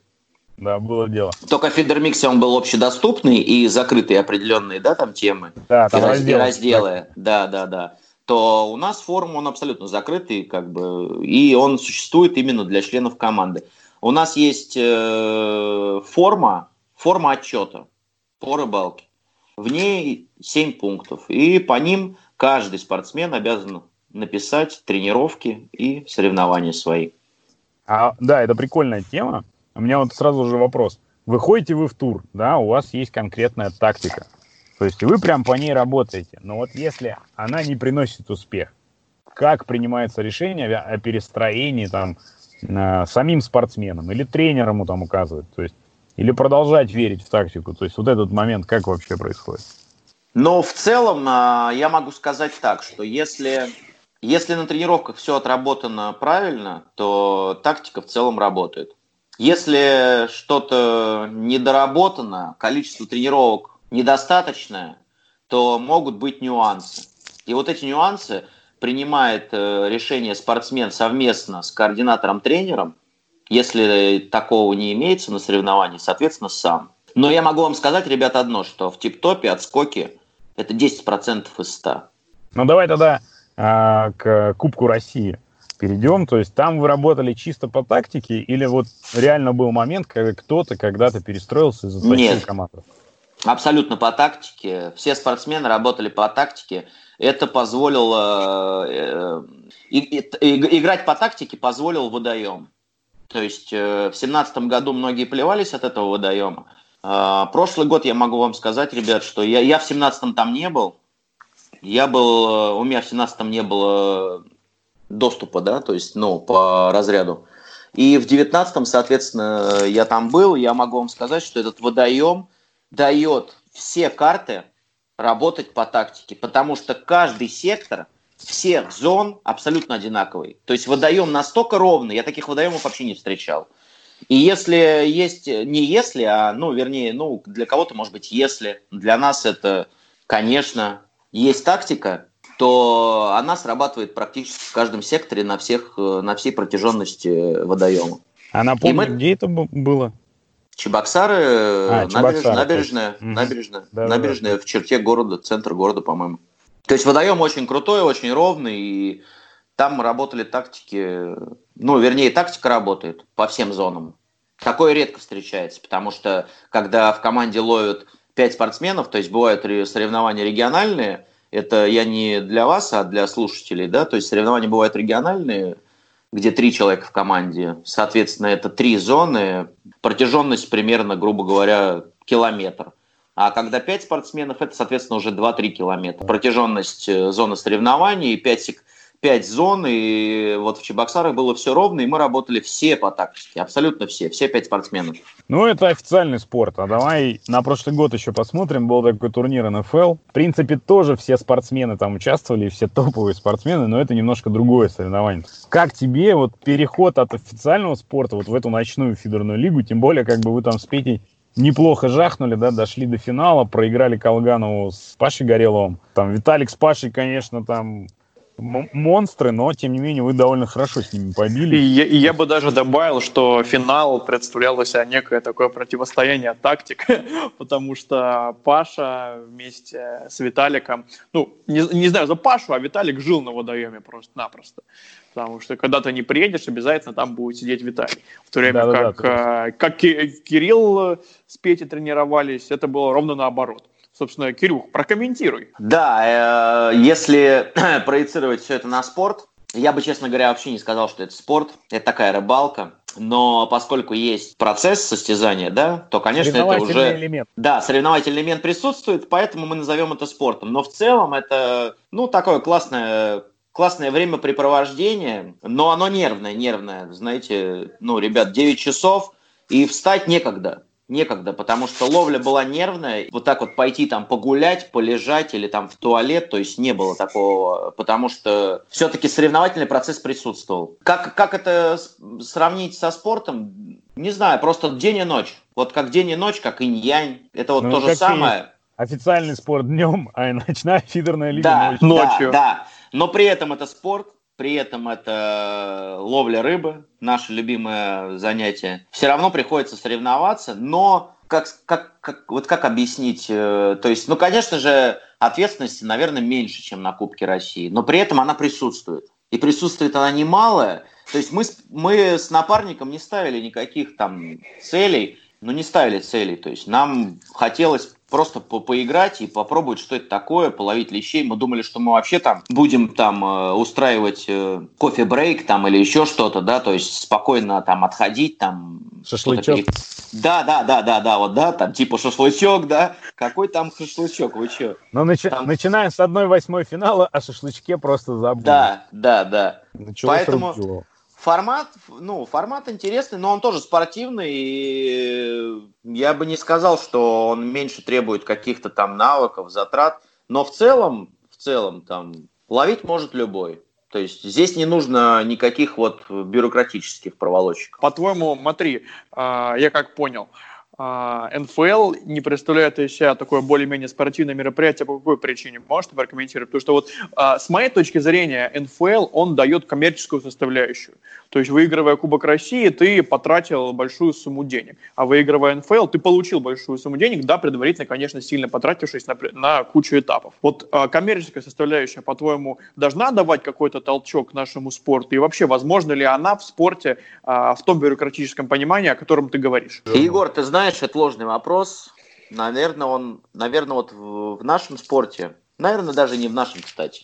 Да, было дело. Только в Фидермиксе он был общедоступный и закрытые определенные, да, там темы. Да, там разделы. разделы. Да, да, да. То у нас форум, он абсолютно закрытый, как бы, и он существует именно для членов команды. У нас есть э, форма, форма отчета по рыбалке. В ней 7 пунктов. И по ним каждый спортсмен обязан написать тренировки и соревнования свои. А, да, это прикольная тема. У меня вот сразу же вопрос. Выходите вы в тур, да, у вас есть конкретная тактика. То есть вы прям по ней работаете. Но вот если она не приносит успех, как принимается решение о перестроении там э, самим спортсменом или тренером ему там указывать? То есть или продолжать верить в тактику? То есть вот этот момент как вообще происходит? Но в целом а, я могу сказать так, что если, если на тренировках все отработано правильно, то тактика в целом работает. Если что-то недоработано, количество тренировок недостаточное, то могут быть нюансы. И вот эти нюансы принимает э, решение спортсмен совместно с координатором-тренером, если такого не имеется на соревновании, соответственно, сам. Но я могу вам сказать, ребят, одно, что в тип-топе отскоки это 10% из 100. Ну давай тогда а, к Кубку России перейдем. То есть там вы работали чисто по тактике или вот реально был момент, когда кто-то когда-то перестроился и затащил команду? Абсолютно по тактике. Все спортсмены работали по тактике. Это позволило... Э, э, играть по тактике позволил водоем. То есть э, в семнадцатом году многие плевались от этого водоема. Э, прошлый год я могу вам сказать, ребят, что я, я в семнадцатом там не был. Я был, э, у меня в семнадцатом не было доступа, да, то есть, ну, по разряду. И в девятнадцатом, соответственно, я там был. Я могу вам сказать, что этот водоем дает все карты работать по тактике, потому что каждый сектор – всех зон абсолютно одинаковый. То есть водоем настолько ровный, я таких водоемов вообще не встречал. И если есть, не если, а, ну, вернее, ну, для кого-то, может быть, если, для нас это, конечно, есть тактика, то она срабатывает практически в каждом секторе на, всех, на всей протяженности водоема. А напомню, мы... где это было? Чебоксары, а, набережная, набережная, угу. набережная, да, набережная да. в черте города, центр города, по-моему. То есть водоем очень крутой, очень ровный, и там работали тактики, ну, вернее, тактика работает по всем зонам. Такое редко встречается, потому что когда в команде ловят пять спортсменов, то есть бывают соревнования региональные, это я не для вас, а для слушателей, да, то есть соревнования бывают региональные, где три человека в команде, соответственно, это три зоны, протяженность примерно, грубо говоря, километр. А когда 5 спортсменов, это, соответственно, уже 2-3 километра. Протяженность э, зоны соревнований, 5, 5 зон, и вот в Чебоксарах было все ровно, и мы работали все по тактике, абсолютно все, все 5 спортсменов. Ну, это официальный спорт, а давай на прошлый год еще посмотрим, был такой турнир НФЛ. В принципе, тоже все спортсмены там участвовали, все топовые спортсмены, но это немножко другое соревнование. Как тебе вот переход от официального спорта вот в эту ночную фидерную лигу, тем более, как бы вы там с Петей неплохо жахнули, да, дошли до финала, проиграли Колганову с Пашей Гореловым. Там Виталик с Пашей, конечно, там монстры, но тем не менее вы довольно хорошо с ними побили. И я, и я бы даже добавил, что финал представлял себя некое такое противостояние тактик, [LAUGHS] потому что Паша вместе с Виталиком, ну, не, не знаю за Пашу, а Виталик жил на водоеме просто-напросто. Потому что когда ты не приедешь, обязательно там будет сидеть Виталий. В то время да, как, да, да, как Кирилл с Петей тренировались, это было ровно наоборот. Собственно, Кирюх, прокомментируй. Да, э, если [CLEARS THROAT] проецировать все это на спорт, я бы, честно говоря, вообще не сказал, что это спорт. Это такая рыбалка. Но поскольку есть процесс состязания, да, то, конечно, это уже... элемент. Да, соревновательный элемент присутствует, поэтому мы назовем это спортом. Но в целом это, ну, такое классное классное времяпрепровождение, но оно нервное, нервное. Знаете, ну, ребят, 9 часов, и встать некогда некогда, потому что ловля была нервная. Вот так вот пойти там погулять, полежать или там в туалет, то есть не было такого, потому что все-таки соревновательный процесс присутствовал. Как, как это сравнить со спортом? Не знаю, просто день и ночь. Вот как день и ночь, как инь-янь. Это вот ну, то же самое. Официальный спорт днем, а [LAUGHS] ночная фидерная лига да, ночью. Да, да. Но при этом это спорт, при этом это ловля рыбы, наше любимое занятие. Все равно приходится соревноваться, но как, как, как, вот как объяснить? Э, то есть, ну, конечно же, ответственности, наверное, меньше, чем на Кубке России, но при этом она присутствует. И присутствует она немалая. То есть мы, мы с напарником не ставили никаких там целей, ну, не ставили целей. То есть нам хотелось просто по поиграть и попробовать, что это такое, половить лещей. Мы думали, что мы вообще там будем там э, устраивать э, кофе-брейк там или еще что-то, да, то есть спокойно там отходить, там... Шашлычок. Да, да, да, да, да, вот, да, там типа шашлычок, да. Какой там шашлычок, вы что? Ну, начи... там... начинаем с одной восьмой финала, о шашлычке просто забыли. Да, да, да. Началось Поэтому... Раздело. Формат, ну, формат интересный, но он тоже спортивный, и я бы не сказал, что он меньше требует каких-то там навыков, затрат, но в целом, в целом, там, ловить может любой. То есть здесь не нужно никаких вот бюрократических проволочек. По-твоему, смотри, а, я как понял, а, НФЛ не представляет из себя такое более-менее спортивное мероприятие по какой причине? Можете прокомментировать? Потому что вот а, с моей точки зрения НФЛ, он дает коммерческую составляющую. То есть, выигрывая Кубок России, ты потратил большую сумму денег. А выигрывая НФЛ, ты получил большую сумму денег, да, предварительно, конечно, сильно потратившись на, на кучу этапов. Вот а, коммерческая составляющая, по-твоему, должна давать какой-то толчок нашему спорту? И вообще, возможно ли она в спорте в том бюрократическом понимании, о котором ты говоришь? Егор, ты знаешь, это ложный вопрос. Наверное, он, наверное, вот в, в нашем спорте, наверное, даже не в нашем, кстати,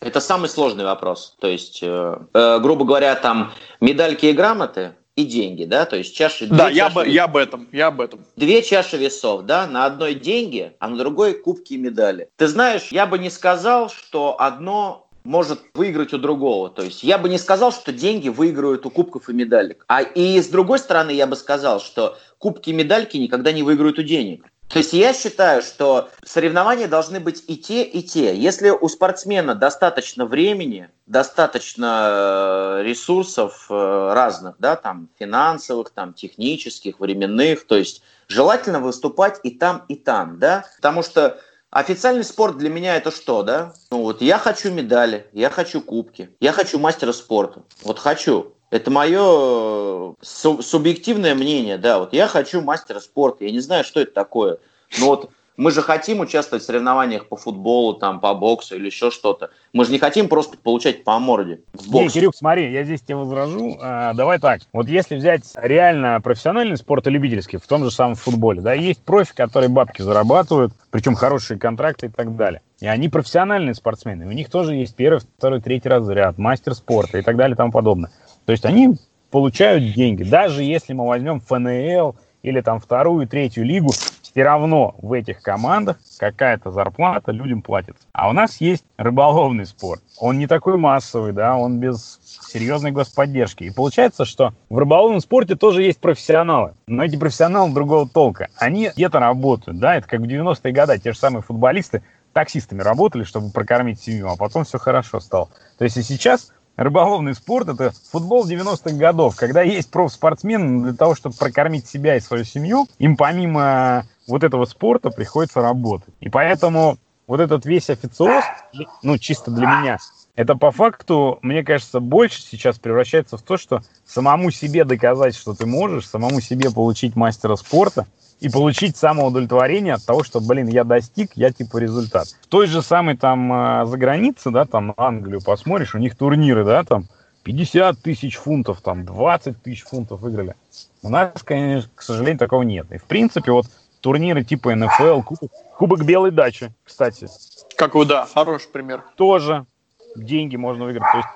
это самый сложный вопрос. То есть, э, э, грубо говоря, там медальки и грамоты и деньги, да, то есть чаши. Да, я, чаши, бы, я об этом, я об этом. Две чаши весов, да, на одной деньги, а на другой кубки и медали. Ты знаешь, я бы не сказал, что одно может выиграть у другого. То есть я бы не сказал, что деньги выигрывают у кубков и медалек. А и с другой стороны, я бы сказал, что кубки и медальки никогда не выиграют у денег. То есть я считаю, что соревнования должны быть и те, и те. Если у спортсмена достаточно времени, достаточно э, ресурсов э, разных, да, там финансовых, там технических, временных, то есть желательно выступать и там, и там, да, потому что Официальный спорт для меня это что, да? Ну вот я хочу медали, я хочу кубки, я хочу мастера спорта. Вот хочу. Это мое э, суб- субъективное мнение, да. Вот я хочу мастера спорта. Я не знаю, что это такое. Но вот мы же хотим участвовать в соревнованиях по футболу, там, по боксу или еще что-то. Мы же не хотим просто получать по морде. Не, Кирюк, смотри, я здесь тебе возражу. А, давай так. Вот если взять реально профессиональный спорт и любительский, в том же самом футболе, да, есть профи, которые бабки зарабатывают, причем хорошие контракты и так далее. И они профессиональные спортсмены. У них тоже есть первый, второй, третий разряд, мастер спорта и так далее и тому подобное. То есть они получают деньги. Даже если мы возьмем ФНЛ или там вторую, третью лигу, все равно в этих командах какая-то зарплата людям платится. А у нас есть рыболовный спорт. Он не такой массовый, да, он без серьезной господдержки. И получается, что в рыболовном спорте тоже есть профессионалы. Но эти профессионалы другого толка. Они где-то работают, да, это как в 90-е годы те же самые футболисты таксистами работали, чтобы прокормить семью, а потом все хорошо стало. То есть и сейчас рыболовный спорт – это футбол 90-х годов, когда есть профспортсмены для того, чтобы прокормить себя и свою семью, им помимо вот этого спорта приходится работать. И поэтому вот этот весь официоз, ну, чисто для меня, это по факту, мне кажется, больше сейчас превращается в то, что самому себе доказать, что ты можешь, самому себе получить мастера спорта – и получить самоудовлетворение от того, что, блин, я достиг, я типа результат. В той же самой там а, за границе, да, там Англию посмотришь, у них турниры, да, там 50 тысяч фунтов, там 20 тысяч фунтов выиграли. У нас, конечно, к сожалению, такого нет. И в принципе вот турниры типа НФЛ, Кубок, Кубок Белой Дачи, кстати. Как вы, да, хороший пример. Тоже деньги можно выиграть. То есть,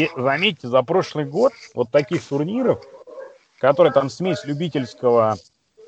и заметьте, за прошлый год вот таких турниров, которые там смесь любительского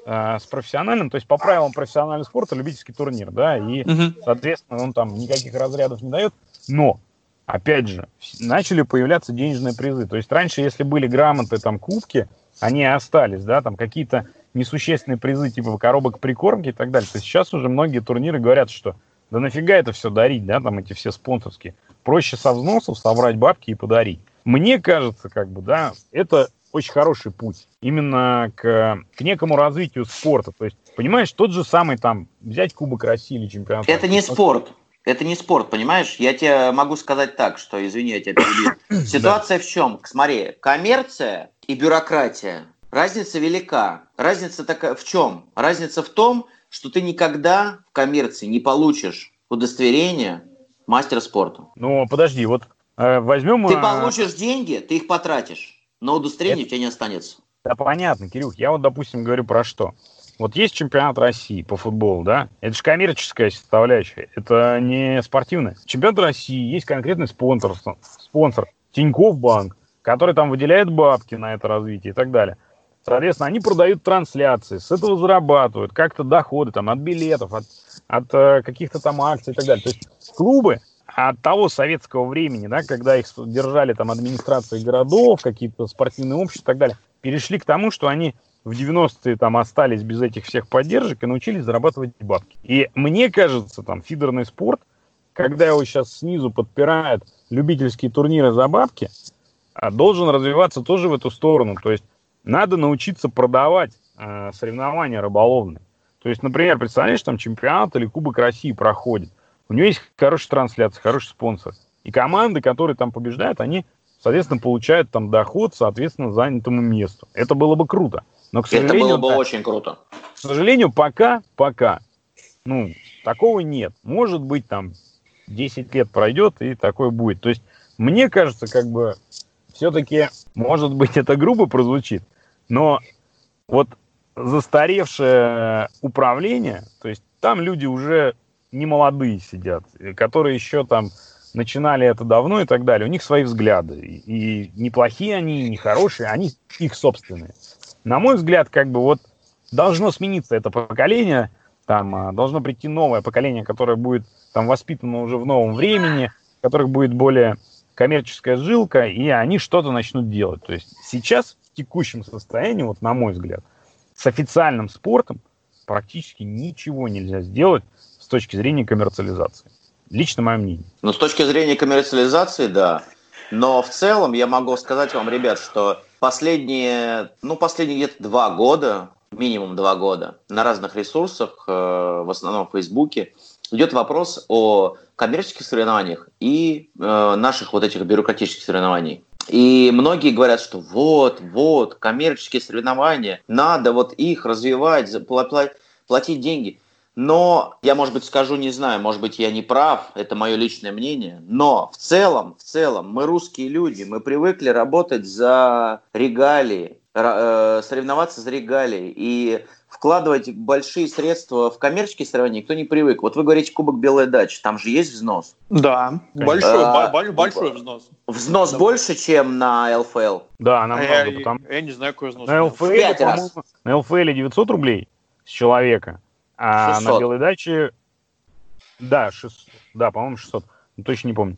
э, с профессиональным, то есть по правилам профессионального спорта любительский турнир, да, и, угу. соответственно, он там никаких разрядов не дает, но, опять же, начали появляться денежные призы, то есть раньше, если были грамоты, там, кубки, они остались, да, там какие-то несущественные призы, типа коробок прикормки и так далее, то сейчас уже многие турниры говорят, что да нафига это все дарить, да, там эти все спонсорские, проще со взносов собрать бабки и подарить. Мне кажется, как бы, да, это очень хороший путь именно к, к некому развитию спорта. То есть, понимаешь, тот же самый там, взять Кубок России или чемпионат. Это не спорт. Это не спорт, понимаешь? Я тебе могу сказать так, что, извини, я тебя перебью. [COUGHS] Ситуация в чем? Смотри, коммерция и бюрократия. Разница велика. Разница такая в чем? Разница в том, что ты никогда в коммерции не получишь удостоверение мастера спорта. Ну, подожди, вот э, возьмем... Ты э, получишь деньги, ты их потратишь, но удостоверение Это... у тебя не останется. Да понятно, Кирюх. Я вот, допустим, говорю про что. Вот есть чемпионат России по футболу, да? Это же коммерческая составляющая, это не спортивная. Чемпионат России, есть конкретный спонсор, спонсор Тиньков Банк, который там выделяет бабки на это развитие и так далее. Соответственно, они продают трансляции, с этого зарабатывают как-то доходы там, от билетов, от, от э, каких-то там акций и так далее. То есть клубы от того советского времени, да, когда их держали там администрации городов, какие-то спортивные общества и так далее, перешли к тому, что они в 90-е там остались без этих всех поддержек и научились зарабатывать бабки. И мне кажется, там, фидерный спорт, когда его сейчас снизу подпирают любительские турниры за бабки, а, должен развиваться тоже в эту сторону. То есть надо научиться продавать э, соревнования рыболовные. То есть, например, представляешь, там чемпионат или Кубок России проходит. У него есть хорошая трансляция, хороший спонсор. И команды, которые там побеждают, они, соответственно, получают там доход, соответственно, занятому месту. Это было бы круто. Но, к сожалению, Это было бы да, очень круто. К сожалению, пока, пока, ну, такого нет. Может быть, там 10 лет пройдет, и такое будет. То есть, мне кажется, как бы, все-таки, может быть, это грубо прозвучит, но вот застаревшее управление, то есть там люди уже не молодые сидят, которые еще там начинали это давно и так далее, у них свои взгляды. И, и неплохие они, не хорошие, они их собственные на мой взгляд, как бы вот должно смениться это поколение, там а, должно прийти новое поколение, которое будет там воспитано уже в новом времени, в которых будет более коммерческая жилка, и они что-то начнут делать. То есть сейчас в текущем состоянии, вот на мой взгляд, с официальным спортом практически ничего нельзя сделать с точки зрения коммерциализации. Лично мое мнение. Ну, с точки зрения коммерциализации, да. Но в целом я могу сказать вам, ребят, что последние, ну, последние где-то два года, минимум два года, на разных ресурсах, э, в основном в Фейсбуке, идет вопрос о коммерческих соревнованиях и э, наших вот этих бюрократических соревнований. И многие говорят, что вот, вот, коммерческие соревнования, надо вот их развивать, платить деньги. Но я, может быть, скажу, не знаю, может быть, я не прав, это мое личное мнение, но в целом, в целом, мы русские люди, мы привыкли работать за регалии, э, соревноваться за регалии и вкладывать большие средства в коммерческие соревнования никто не привык. Вот вы говорите Кубок Белая дача, там же есть взнос. Да, большой, а, большой взнос. Взнос да. больше, чем на ЛФЛ? Да, намного. А я, потому... я не знаю, какой взнос. На ЛФЛ, на ЛФЛ 900 рублей с человека, а 600. на Белой даче, да, 600, да, по-моему, 600. Ну, точно не помню.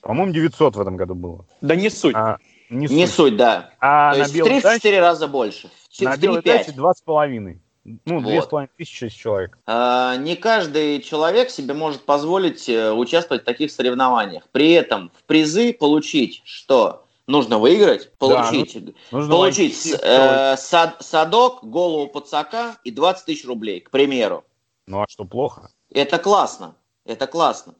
По-моему, 900 в этом году было. Да не суть. А, не, не суть. суть, да. А То на есть в 34 даче, раза больше. В на Белой даче 2,5. Ну, две с половиной тысячи человек. А, не каждый человек себе может позволить э, участвовать в таких соревнованиях. При этом в призы получить что? Нужно выиграть, получить, да, нужно получить э, сад, садок, голову подсака и 20 тысяч рублей, к примеру. Ну а что плохо? Это классно, это классно.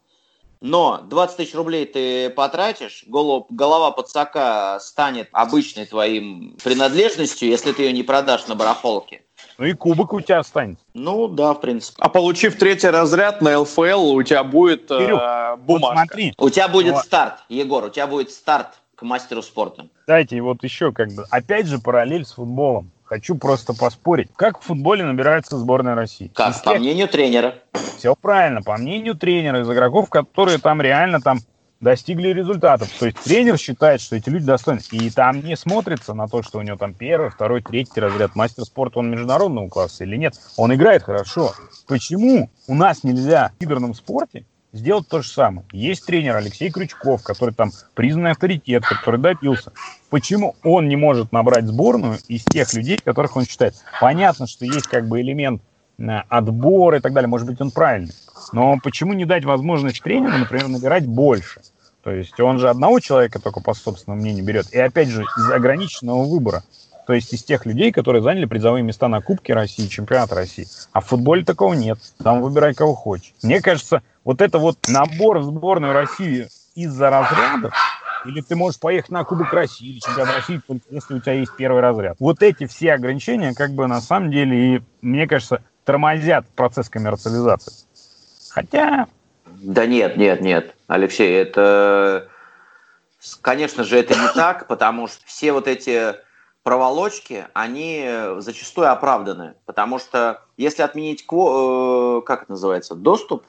Но 20 тысяч рублей ты потратишь, голову, голова подсака станет обычной твоим принадлежностью, если ты ее не продашь на барахолке. Ну и кубок у тебя останется. Ну да, в принципе. А получив третий разряд на ЛФЛ, у тебя будет Кирюх, э, бумажка. Вот смотри. У тебя будет вот. старт, Егор, у тебя будет старт к мастеру спорта. Кстати, вот еще как бы, опять же, параллель с футболом. Хочу просто поспорить. Как в футболе набирается сборная России? Как? Из по мнению тренера. Все правильно. По мнению тренера, из игроков, которые там реально там достигли результатов. То есть тренер считает, что эти люди достойны. И там не смотрится на то, что у него там первый, второй, третий разряд мастер спорта, он международного класса или нет. Он играет хорошо. Почему у нас нельзя в фидерном спорте сделать то же самое. Есть тренер Алексей Крючков, который там признанный авторитет, который добился. Почему он не может набрать сборную из тех людей, которых он считает? Понятно, что есть как бы элемент э, отбора и так далее, может быть, он правильный. Но почему не дать возможность тренеру, например, набирать больше? То есть он же одного человека только по собственному мнению берет. И опять же, из ограниченного выбора. То есть из тех людей, которые заняли призовые места на Кубке России, Чемпионат России. А в футболе такого нет. Там выбирай, кого хочешь. Мне кажется, вот это вот набор в сборную России из-за разрядов, или ты можешь поехать на Кубок России или Чемпионат России, только если у тебя есть первый разряд. Вот эти все ограничения, как бы на самом деле, и, мне кажется, тормозят процесс коммерциализации. Хотя... Да нет, нет, нет, Алексей, это... Конечно же, это не так, потому что все вот эти проволочки, они зачастую оправданы. Потому что если отменить, э, как это называется, доступ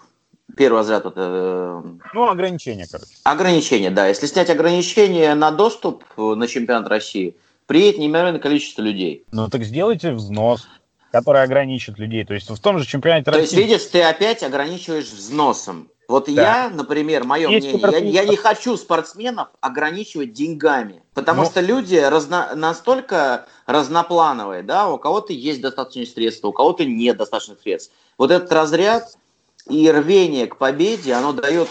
Первый разряд это... Э, ну, ограничения, короче. Ограничения, да. Если снять ограничения на доступ э, на чемпионат России, приедет неимоверное количество людей. Ну, так сделайте взнос, который ограничит людей. То есть в том же чемпионате России... То есть, видишь, ты опять ограничиваешь взносом. Вот да. я, например, мое Есть мнение, я, я не хочу спортсменов ограничивать деньгами, потому ну, что люди разно, настолько разноплановые, да, у кого-то есть достаточно средств, у кого-то нет достаточно средств. Вот этот разряд, и рвение к победе, оно дает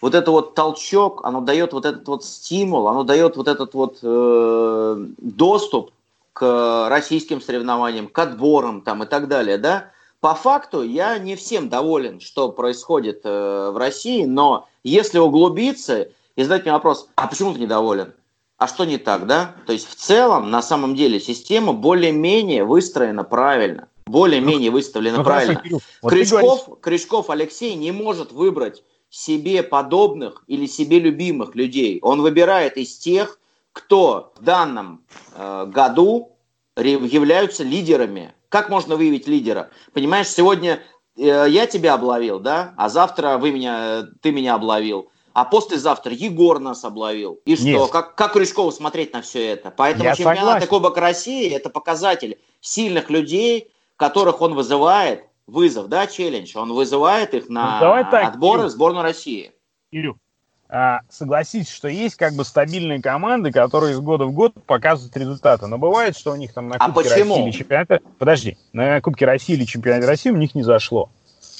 вот это вот толчок, оно дает вот этот вот стимул, оно дает вот этот вот э, доступ к российским соревнованиям, к отборам там и так далее, да. По факту я не всем доволен, что происходит э, в России, но если углубиться и задать мне вопрос, а почему ты недоволен? А что не так, да? То есть в целом, на самом деле, система более-менее выстроена правильно более-менее выставлено ну, правильно. Хорошо, вот Крючков, говоришь... Крючков Алексей не может выбрать себе подобных или себе любимых людей. Он выбирает из тех, кто в данном э, году являются лидерами. Как можно выявить лидера? Понимаешь, сегодня э, я тебя обловил, да, а завтра вы меня, ты меня обловил. А послезавтра Егор нас обловил. И что? Нет. Как, как Крючкову смотреть на все это? Поэтому я чемпионат согласен. и Кубок России – это показатель сильных людей, которых он вызывает, вызов, да, челлендж, он вызывает их на ну, так, отборы Кирю. в сборную России. Кирю, а, согласись, что есть как бы стабильные команды, которые из года в год показывают результаты. Но бывает, что у них там на а Кубке а России или чемпионате... Подожди, на Кубке России или чемпионате России у них не зашло.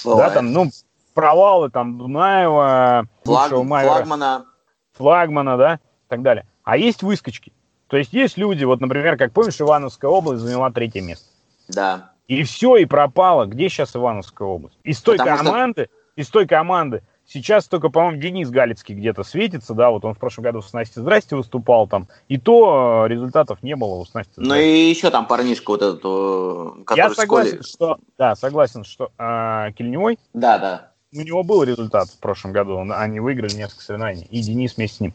Бывает. Да, там, ну, провалы там Дунаева, Флаг, Майера, флагмана. флагмана, да, и так далее. А есть выскочки. То есть есть люди, вот, например, как помнишь, Ивановская область заняла третье место. Да. И все, и пропало. Где сейчас Ивановская область? Из той Потому команды, что... из той команды, сейчас только, по-моему, Денис Галицкий где-то светится, да, вот он в прошлом году с Настей Здрасте выступал там, и то э, результатов не было у Насти Ну и еще там парнишка вот этот, э, который Я согласен, что, да, согласен, что э, Кельневой, да, да. у него был результат в прошлом году, он, они выиграли несколько соревнований, и Денис вместе с ним.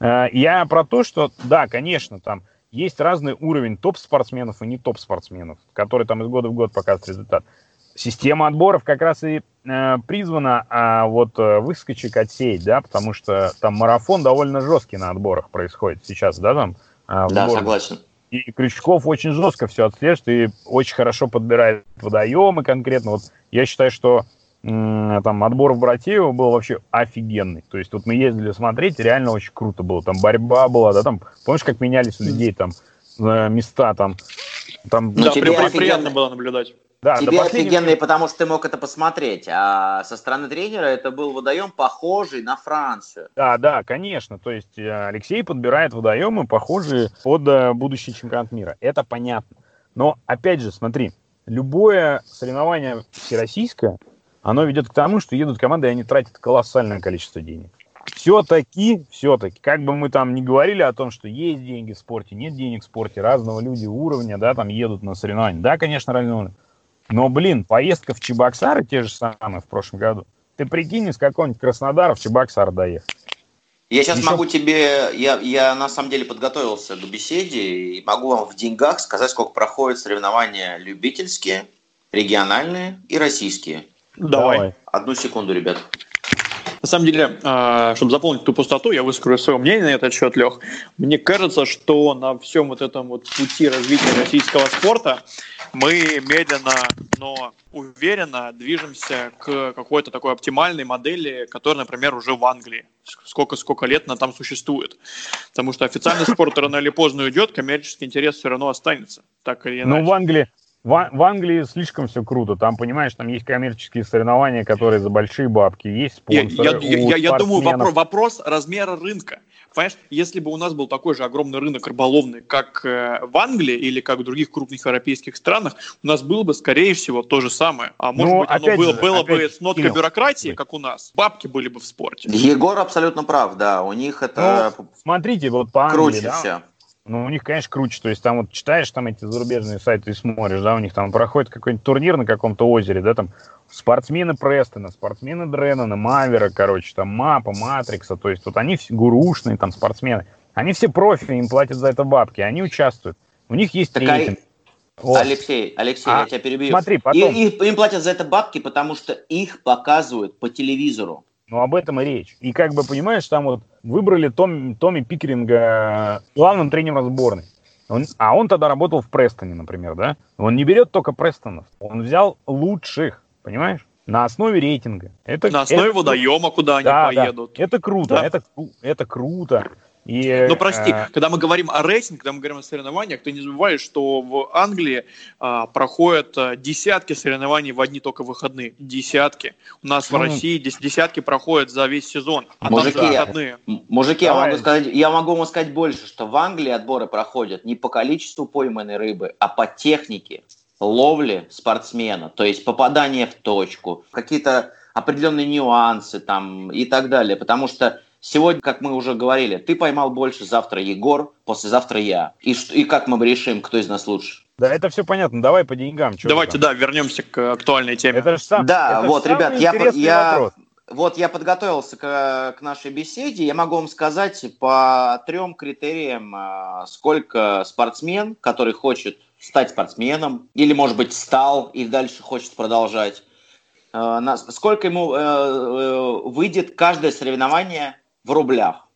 Э, я про то, что, да, конечно, там, есть разный уровень топ-спортсменов и не топ-спортсменов, которые там из года в год показывают результат. Система отборов как раз и призвана а, вот э, выскочек отсеять, да, потому что там марафон довольно жесткий на отборах происходит сейчас, да, там. Э, да, согласен. И Крючков очень жестко все отслеживает и очень хорошо подбирает водоемы конкретно. Вот я считаю, что там отбор в Братеево был вообще офигенный. То есть вот мы ездили смотреть, реально очень круто было. Там борьба была, да, там, помнишь, как менялись у людей там э, места там. Там ну, да, тебе при, приятно было наблюдать. Да, Тебе офигенный, потому что ты мог это посмотреть, а со стороны тренера это был водоем похожий на Францию. Да, да, конечно. То есть э, Алексей подбирает водоемы, похожие под э, будущий чемпионат мира. Это понятно. Но опять же, смотри, любое соревнование всероссийское, оно ведет к тому, что едут команды, и они тратят колоссальное количество денег. Все-таки, все-таки, как бы мы там не говорили о том, что есть деньги в спорте, нет денег в спорте, разного люди уровня, да, там едут на соревнования. Да, конечно, разного. Но, блин, поездка в Чебоксары те же самые в прошлом году. Ты прикинь, из какого-нибудь Краснодара в Чебоксар доехать. Я сейчас Еще... могу тебе, я, я на самом деле подготовился к беседе и могу вам в деньгах сказать, сколько проходят соревнования любительские, региональные и российские. Давай. Давай. Одну секунду, ребят. На самом деле, а, чтобы заполнить ту пустоту, я выскажу свое мнение на этот счет, Лех. Мне кажется, что на всем вот этом вот пути развития российского спорта мы медленно, но уверенно движемся к какой-то такой оптимальной модели, которая, например, уже в Англии. Сколько-сколько лет она там существует. Потому что официальный спорт рано или поздно уйдет, коммерческий интерес все равно останется. Так или иначе. Ну, в Англии, в, в Англии слишком все круто. Там, понимаешь, там есть коммерческие соревнования, которые за большие бабки, есть спонсоры. Я, я, я, я думаю, вопрос, вопрос размера рынка. Понимаешь, если бы у нас был такой же огромный рынок рыболовный, как э, в Англии или как в других крупных европейских странах, у нас было бы, скорее всего, то же самое. А может ну, быть, оно было, же, было бы с ноткой бюрократии, как у нас. Бабки были бы в спорте. Егор абсолютно прав, да. У них это... Ну, смотрите, вот по Англии, круче да, все. Ну, у них, конечно, круче. То есть там вот читаешь там эти зарубежные сайты и смотришь, да, у них там проходит какой-нибудь турнир на каком-то озере, да, там спортсмены Престона, спортсмены Дреннона, Мавера, короче, там Мапа, Матрикса, то есть вот они все гурушные там спортсмены. Они все профи, им платят за это бабки, они участвуют. У них есть так рейтинг. Вот. Алексей, Алексей, а, я тебя перебью. Смотри, потом... И, и, им платят за это бабки, потому что их показывают по телевизору. Ну, об этом и речь. И как бы, понимаешь, там вот выбрали Том, Томми Пикеринга главным тренером сборной. Он, а он тогда работал в Престоне, например, да? Он не берет только Престонов. Он взял лучших, понимаешь? На основе рейтинга. Это, На основе это, водоема, куда да, они поедут. Да. Это круто, да. это, это круто. И, Но прости, э... когда мы говорим о рейтинге, когда мы говорим о соревнованиях, ты не забываешь, что в Англии а, проходят а, десятки соревнований в одни только выходные. Десятки. У нас ну, в России дес, десятки проходят за весь сезон, а мужики, там выходные. Мужики, я могу, сказать, я могу вам сказать больше, что в Англии отборы проходят не по количеству пойманной рыбы, а по технике ловли спортсмена, то есть попадание в точку, какие-то определенные нюансы там и так далее, потому что Сегодня, как мы уже говорили, ты поймал больше, завтра Егор, послезавтра я. И, и как мы решим, кто из нас лучше? Да, это все понятно. Давай по деньгам. Давайте, да, вернемся к актуальной теме. Это сам, да, это вот, ребят, я, я, вот я подготовился к, к нашей беседе. Я могу вам сказать по трем критериям, а, сколько спортсмен, который хочет стать спортсменом, или, может быть, стал и дальше хочет продолжать, а, сколько ему э, э, выйдет каждое соревнование в рублях.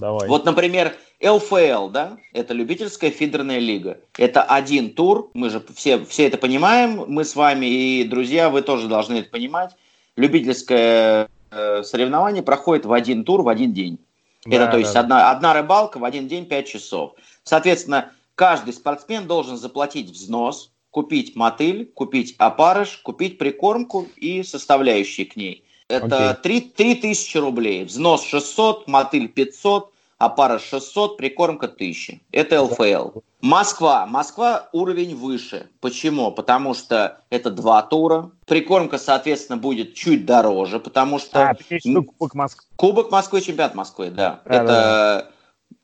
Давай. Вот, например, ЛФЛ, да, это любительская фидерная лига. Это один тур, мы же все, все это понимаем, мы с вами и друзья, вы тоже должны это понимать. Любительское э, соревнование проходит в один тур, в один день. Да, это, то есть, да. одна, одна рыбалка в один день 5 часов. Соответственно, каждый спортсмен должен заплатить взнос, купить мотыль, купить опарыш, купить прикормку и составляющие к ней. Это okay. 3, 3 тысячи рублей. Взнос 600, мотыль 500, а пара 600, прикормка 1000. Это ЛФЛ. Москва. Москва уровень выше. Почему? Потому что это два тура. Прикормка, соответственно, будет чуть дороже, потому что... А, Кубок Москвы. Кубок Москвы, чемпионат Москвы, да. да это, да.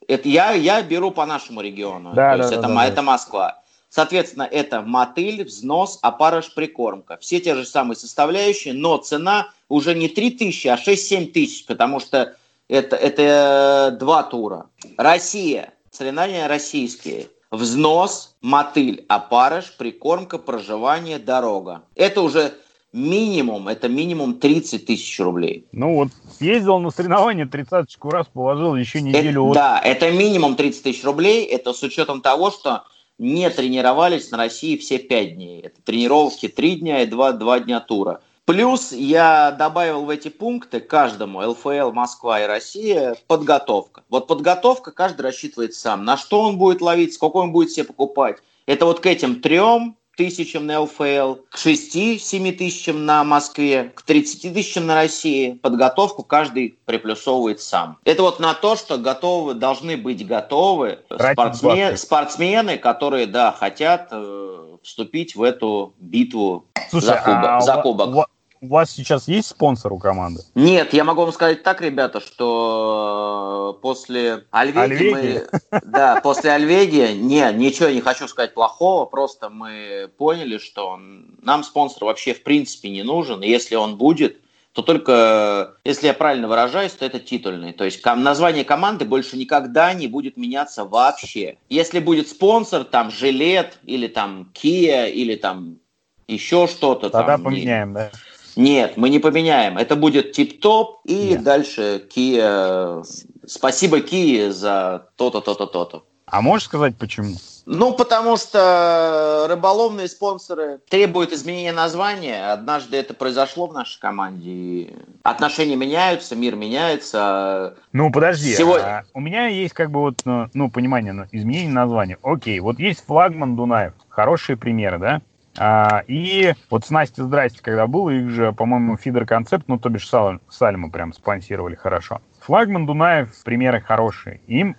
это я, я беру по нашему региону. Да, То да, есть да, это, да, это да. Москва. Соответственно, это мотыль, взнос, опарыш, прикормка. Все те же самые составляющие, но цена уже не 3 тысячи, а 6-7 тысяч, потому что это, это два тура. Россия, соревнования российские. Взнос, мотыль, опарыш, прикормка, проживание, дорога. Это уже минимум, это минимум 30 тысяч рублей. Ну вот, ездил на соревнования, тридцаточку раз положил, еще неделю. Это, Да, это минимум 30 тысяч рублей, это с учетом того, что не тренировались на России все пять дней. Это тренировки три дня и два, два дня тура. Плюс я добавил в эти пункты каждому ЛФЛ, Москва и Россия подготовка. Вот подготовка каждый рассчитывает сам, на что он будет ловить, сколько он будет себе покупать. Это вот к этим трем тысячам на ЛФЛ, к 6-7 тысячам на Москве, к 30 тысячам на России. Подготовку каждый приплюсовывает сам. Это вот на то, что готовы, должны быть готовы спортсмен, спортсмены, которые, да, хотят э, вступить в эту битву Слушай, за, кубок, а за кубок у вас сейчас есть спонсор у команды? Нет, я могу вам сказать так, ребята, что э, после Альвеги, Альвеги? мы... [LAUGHS] Да, после Альвеги, не, ничего не хочу сказать плохого, просто мы поняли, что нам спонсор вообще в принципе не нужен, и если он будет, то только, если я правильно выражаюсь, то это титульный. То есть название команды больше никогда не будет меняться вообще. Если будет спонсор, там, Жилет, или там Kia, или там еще что-то. Тогда там, поменяем, и... да? Нет, мы не поменяем. Это будет тип-топ и Нет. дальше Kia. Спасибо Kia за то-то, то-то, то-то. А можешь сказать почему? Ну, потому что рыболовные спонсоры требуют изменения названия. Однажды это произошло в нашей команде. Отношения меняются, мир меняется. Ну, подожди. Сегодня... А у меня есть как бы вот, ну, ну понимание, ну, изменение названия. Окей, вот есть флагман Дунаев. Хорошие примеры, да? А, и вот с Настей здрасте, когда было, их же, по-моему, фидер концепт, ну, то бишь Сал, Сальмы прям спонсировали хорошо. флагман Дунаев примеры хорошие. Им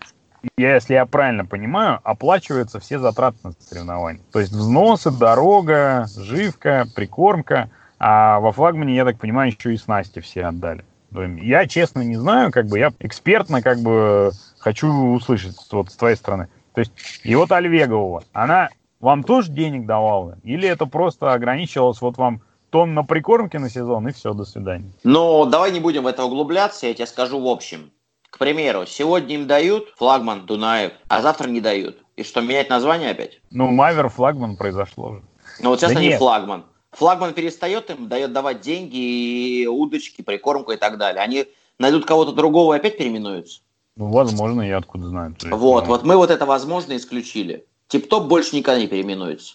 если я правильно понимаю, оплачиваются все затраты на соревнования. То есть взносы, дорога, живка, прикормка. А во флагмане, я так понимаю, еще и снасти все отдали. Я, честно, не знаю, как бы я экспертно как бы хочу услышать вот с твоей стороны. То есть, и вот Альвегова, она вам тоже денег давала? Или это просто ограничивалось вот вам тон на прикормке на сезон, и все, до свидания? Ну, давай не будем в это углубляться, я тебе скажу в общем. К примеру, сегодня им дают флагман Дунаев, а завтра не дают. И что, менять название опять? Ну, Мавер флагман произошло же. Ну, вот сейчас да они нет. флагман. Флагман перестает им, дает давать деньги, и удочки, прикормку и так далее. Они найдут кого-то другого и опять переименуются? Ну, возможно, я откуда знаю. Есть, вот, ну... вот мы вот это, возможно, исключили. Тип-топ больше никогда не переименуется.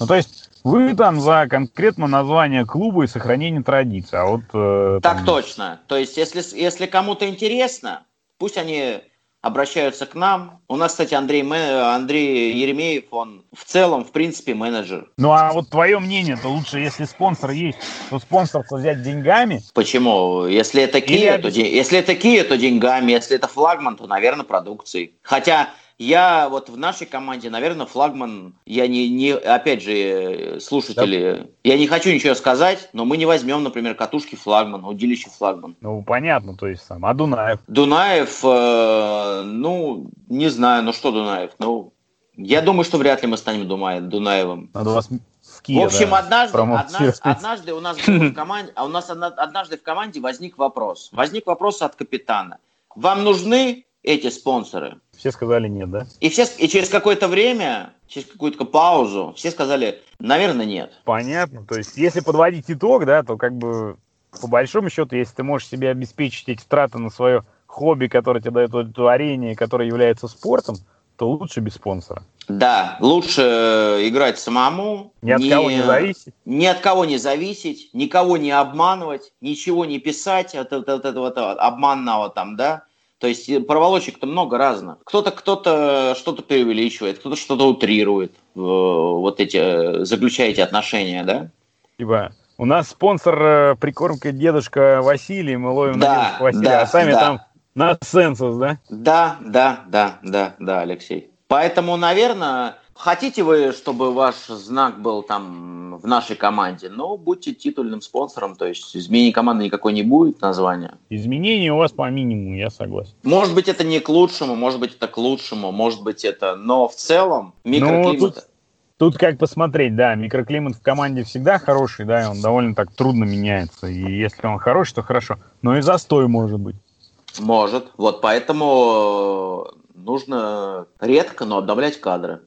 Ну, то есть вы там за конкретно название клуба и сохранение традиций, а вот... Э, так там... точно. То есть, если, если кому-то интересно, пусть они обращаются к нам. У нас, кстати, Андрей, Андрей Еремеев, он в целом, в принципе, менеджер. Ну, а вот твое мнение, то лучше, если спонсор есть, то спонсорство взять деньгами? Почему? Если это Kia, Или... то, если это Kia, то деньгами. Если это флагман, то, наверное, продукцией. Хотя я вот в нашей команде, наверное, флагман, я не, не опять же, слушатели, да. я не хочу ничего сказать, но мы не возьмем, например, катушки флагман, удилище флагман. Ну, понятно, то есть сам. А Дунаев? Дунаев, э, ну, не знаю, ну что Дунаев, ну, я думаю, что вряд ли мы станем Дунаев, Дунаевым. Надо вас в, Киеве, в общем, да, однажды, однажды, однажды у нас в команде, а у нас однажды в команде возник вопрос. Возник вопрос от капитана. Вам нужны эти спонсоры? Все сказали нет, да? И, все, и через какое-то время, через какую-то паузу, все сказали, наверное, нет. Понятно. То есть, если подводить итог, да, то как бы по большому счету, если ты можешь себе обеспечить эти траты на свое хобби, которое тебе дает удовлетворение, которое является спортом, то лучше без спонсора. Да, лучше э, играть самому. Ни от не, кого не зависеть. Ни от кого не зависеть, никого не обманывать, ничего не писать от, от, от этого обманного там, да. То есть э, проволочек-то много разных. Кто-то кто-то что-то преувеличивает, кто-то что-то утрирует, вот эти, э, заключая эти отношения, да? Типа, у нас спонсор э, прикормка дедушка Василий, мы ловим да, на дедушку Василия, да, а сами да. там на сенсус, да? Да, да, да, да, да, Алексей. Поэтому, наверное, Хотите вы, чтобы ваш знак был там в нашей команде? Ну, будьте титульным спонсором, то есть изменений команды никакой не будет названия. Изменений у вас по минимуму, я согласен. Может быть, это не к лучшему, может быть, это к лучшему, может быть, это... Но в целом микроклимат... Ну, тут, тут как посмотреть, да, микроклимат в команде всегда хороший, да, и он довольно так трудно меняется. И если он хороший, то хорошо. Но и застой может быть. Может. Вот поэтому нужно редко, но обновлять кадры.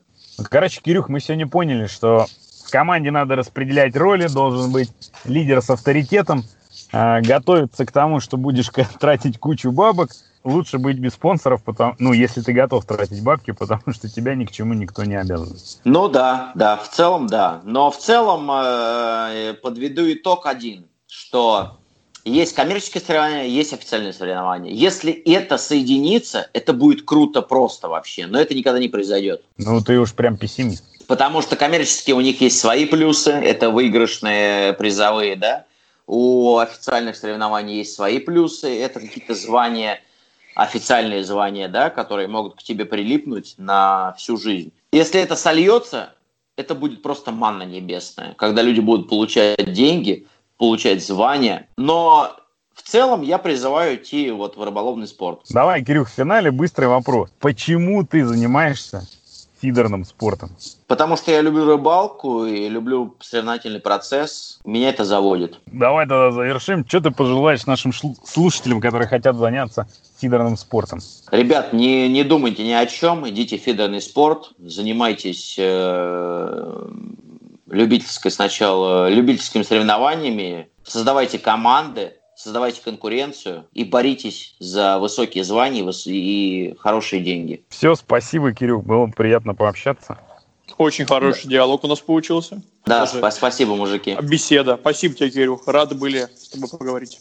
Короче, Кирюх, мы сегодня поняли, что в команде надо распределять роли, должен быть лидер с авторитетом, э, готовиться к тому, что будешь [LAUGHS] тратить кучу бабок. Лучше быть без спонсоров, потому, ну, если ты готов тратить бабки, [LAUGHS] потому что тебя ни к чему никто не обязывает. Ну да, да, в целом да. Но в целом э, подведу итог один, что есть коммерческие соревнования, есть официальные соревнования. Если это соединится, это будет круто просто вообще, но это никогда не произойдет. Ну, ты уж прям пессимист. Потому что коммерческие у них есть свои плюсы, это выигрышные призовые, да. У официальных соревнований есть свои плюсы, это какие-то звания, официальные звания, да, которые могут к тебе прилипнуть на всю жизнь. Если это сольется, это будет просто манна небесная, когда люди будут получать деньги, получать звание. Но в целом я призываю идти вот в рыболовный спорт. Давай, Кирюх, в финале быстрый вопрос. Почему ты занимаешься фидерным спортом? Потому что я люблю рыбалку и люблю соревновательный процесс. Меня это заводит. Давай тогда завершим. Что ты пожелаешь нашим слушателям, которые хотят заняться фидерным спортом? Ребят, не, не думайте ни о чем. Идите в фидерный спорт. Занимайтесь э, любительской сначала, любительскими соревнованиями, создавайте команды, создавайте конкуренцию и боритесь за высокие звания и хорошие деньги. Все, спасибо, Кирюх, было приятно пообщаться. Очень хороший да. диалог у нас получился. Да, Даже спасибо, мужики. Беседа. Спасибо тебе, Кирюх. Рады были с тобой поговорить.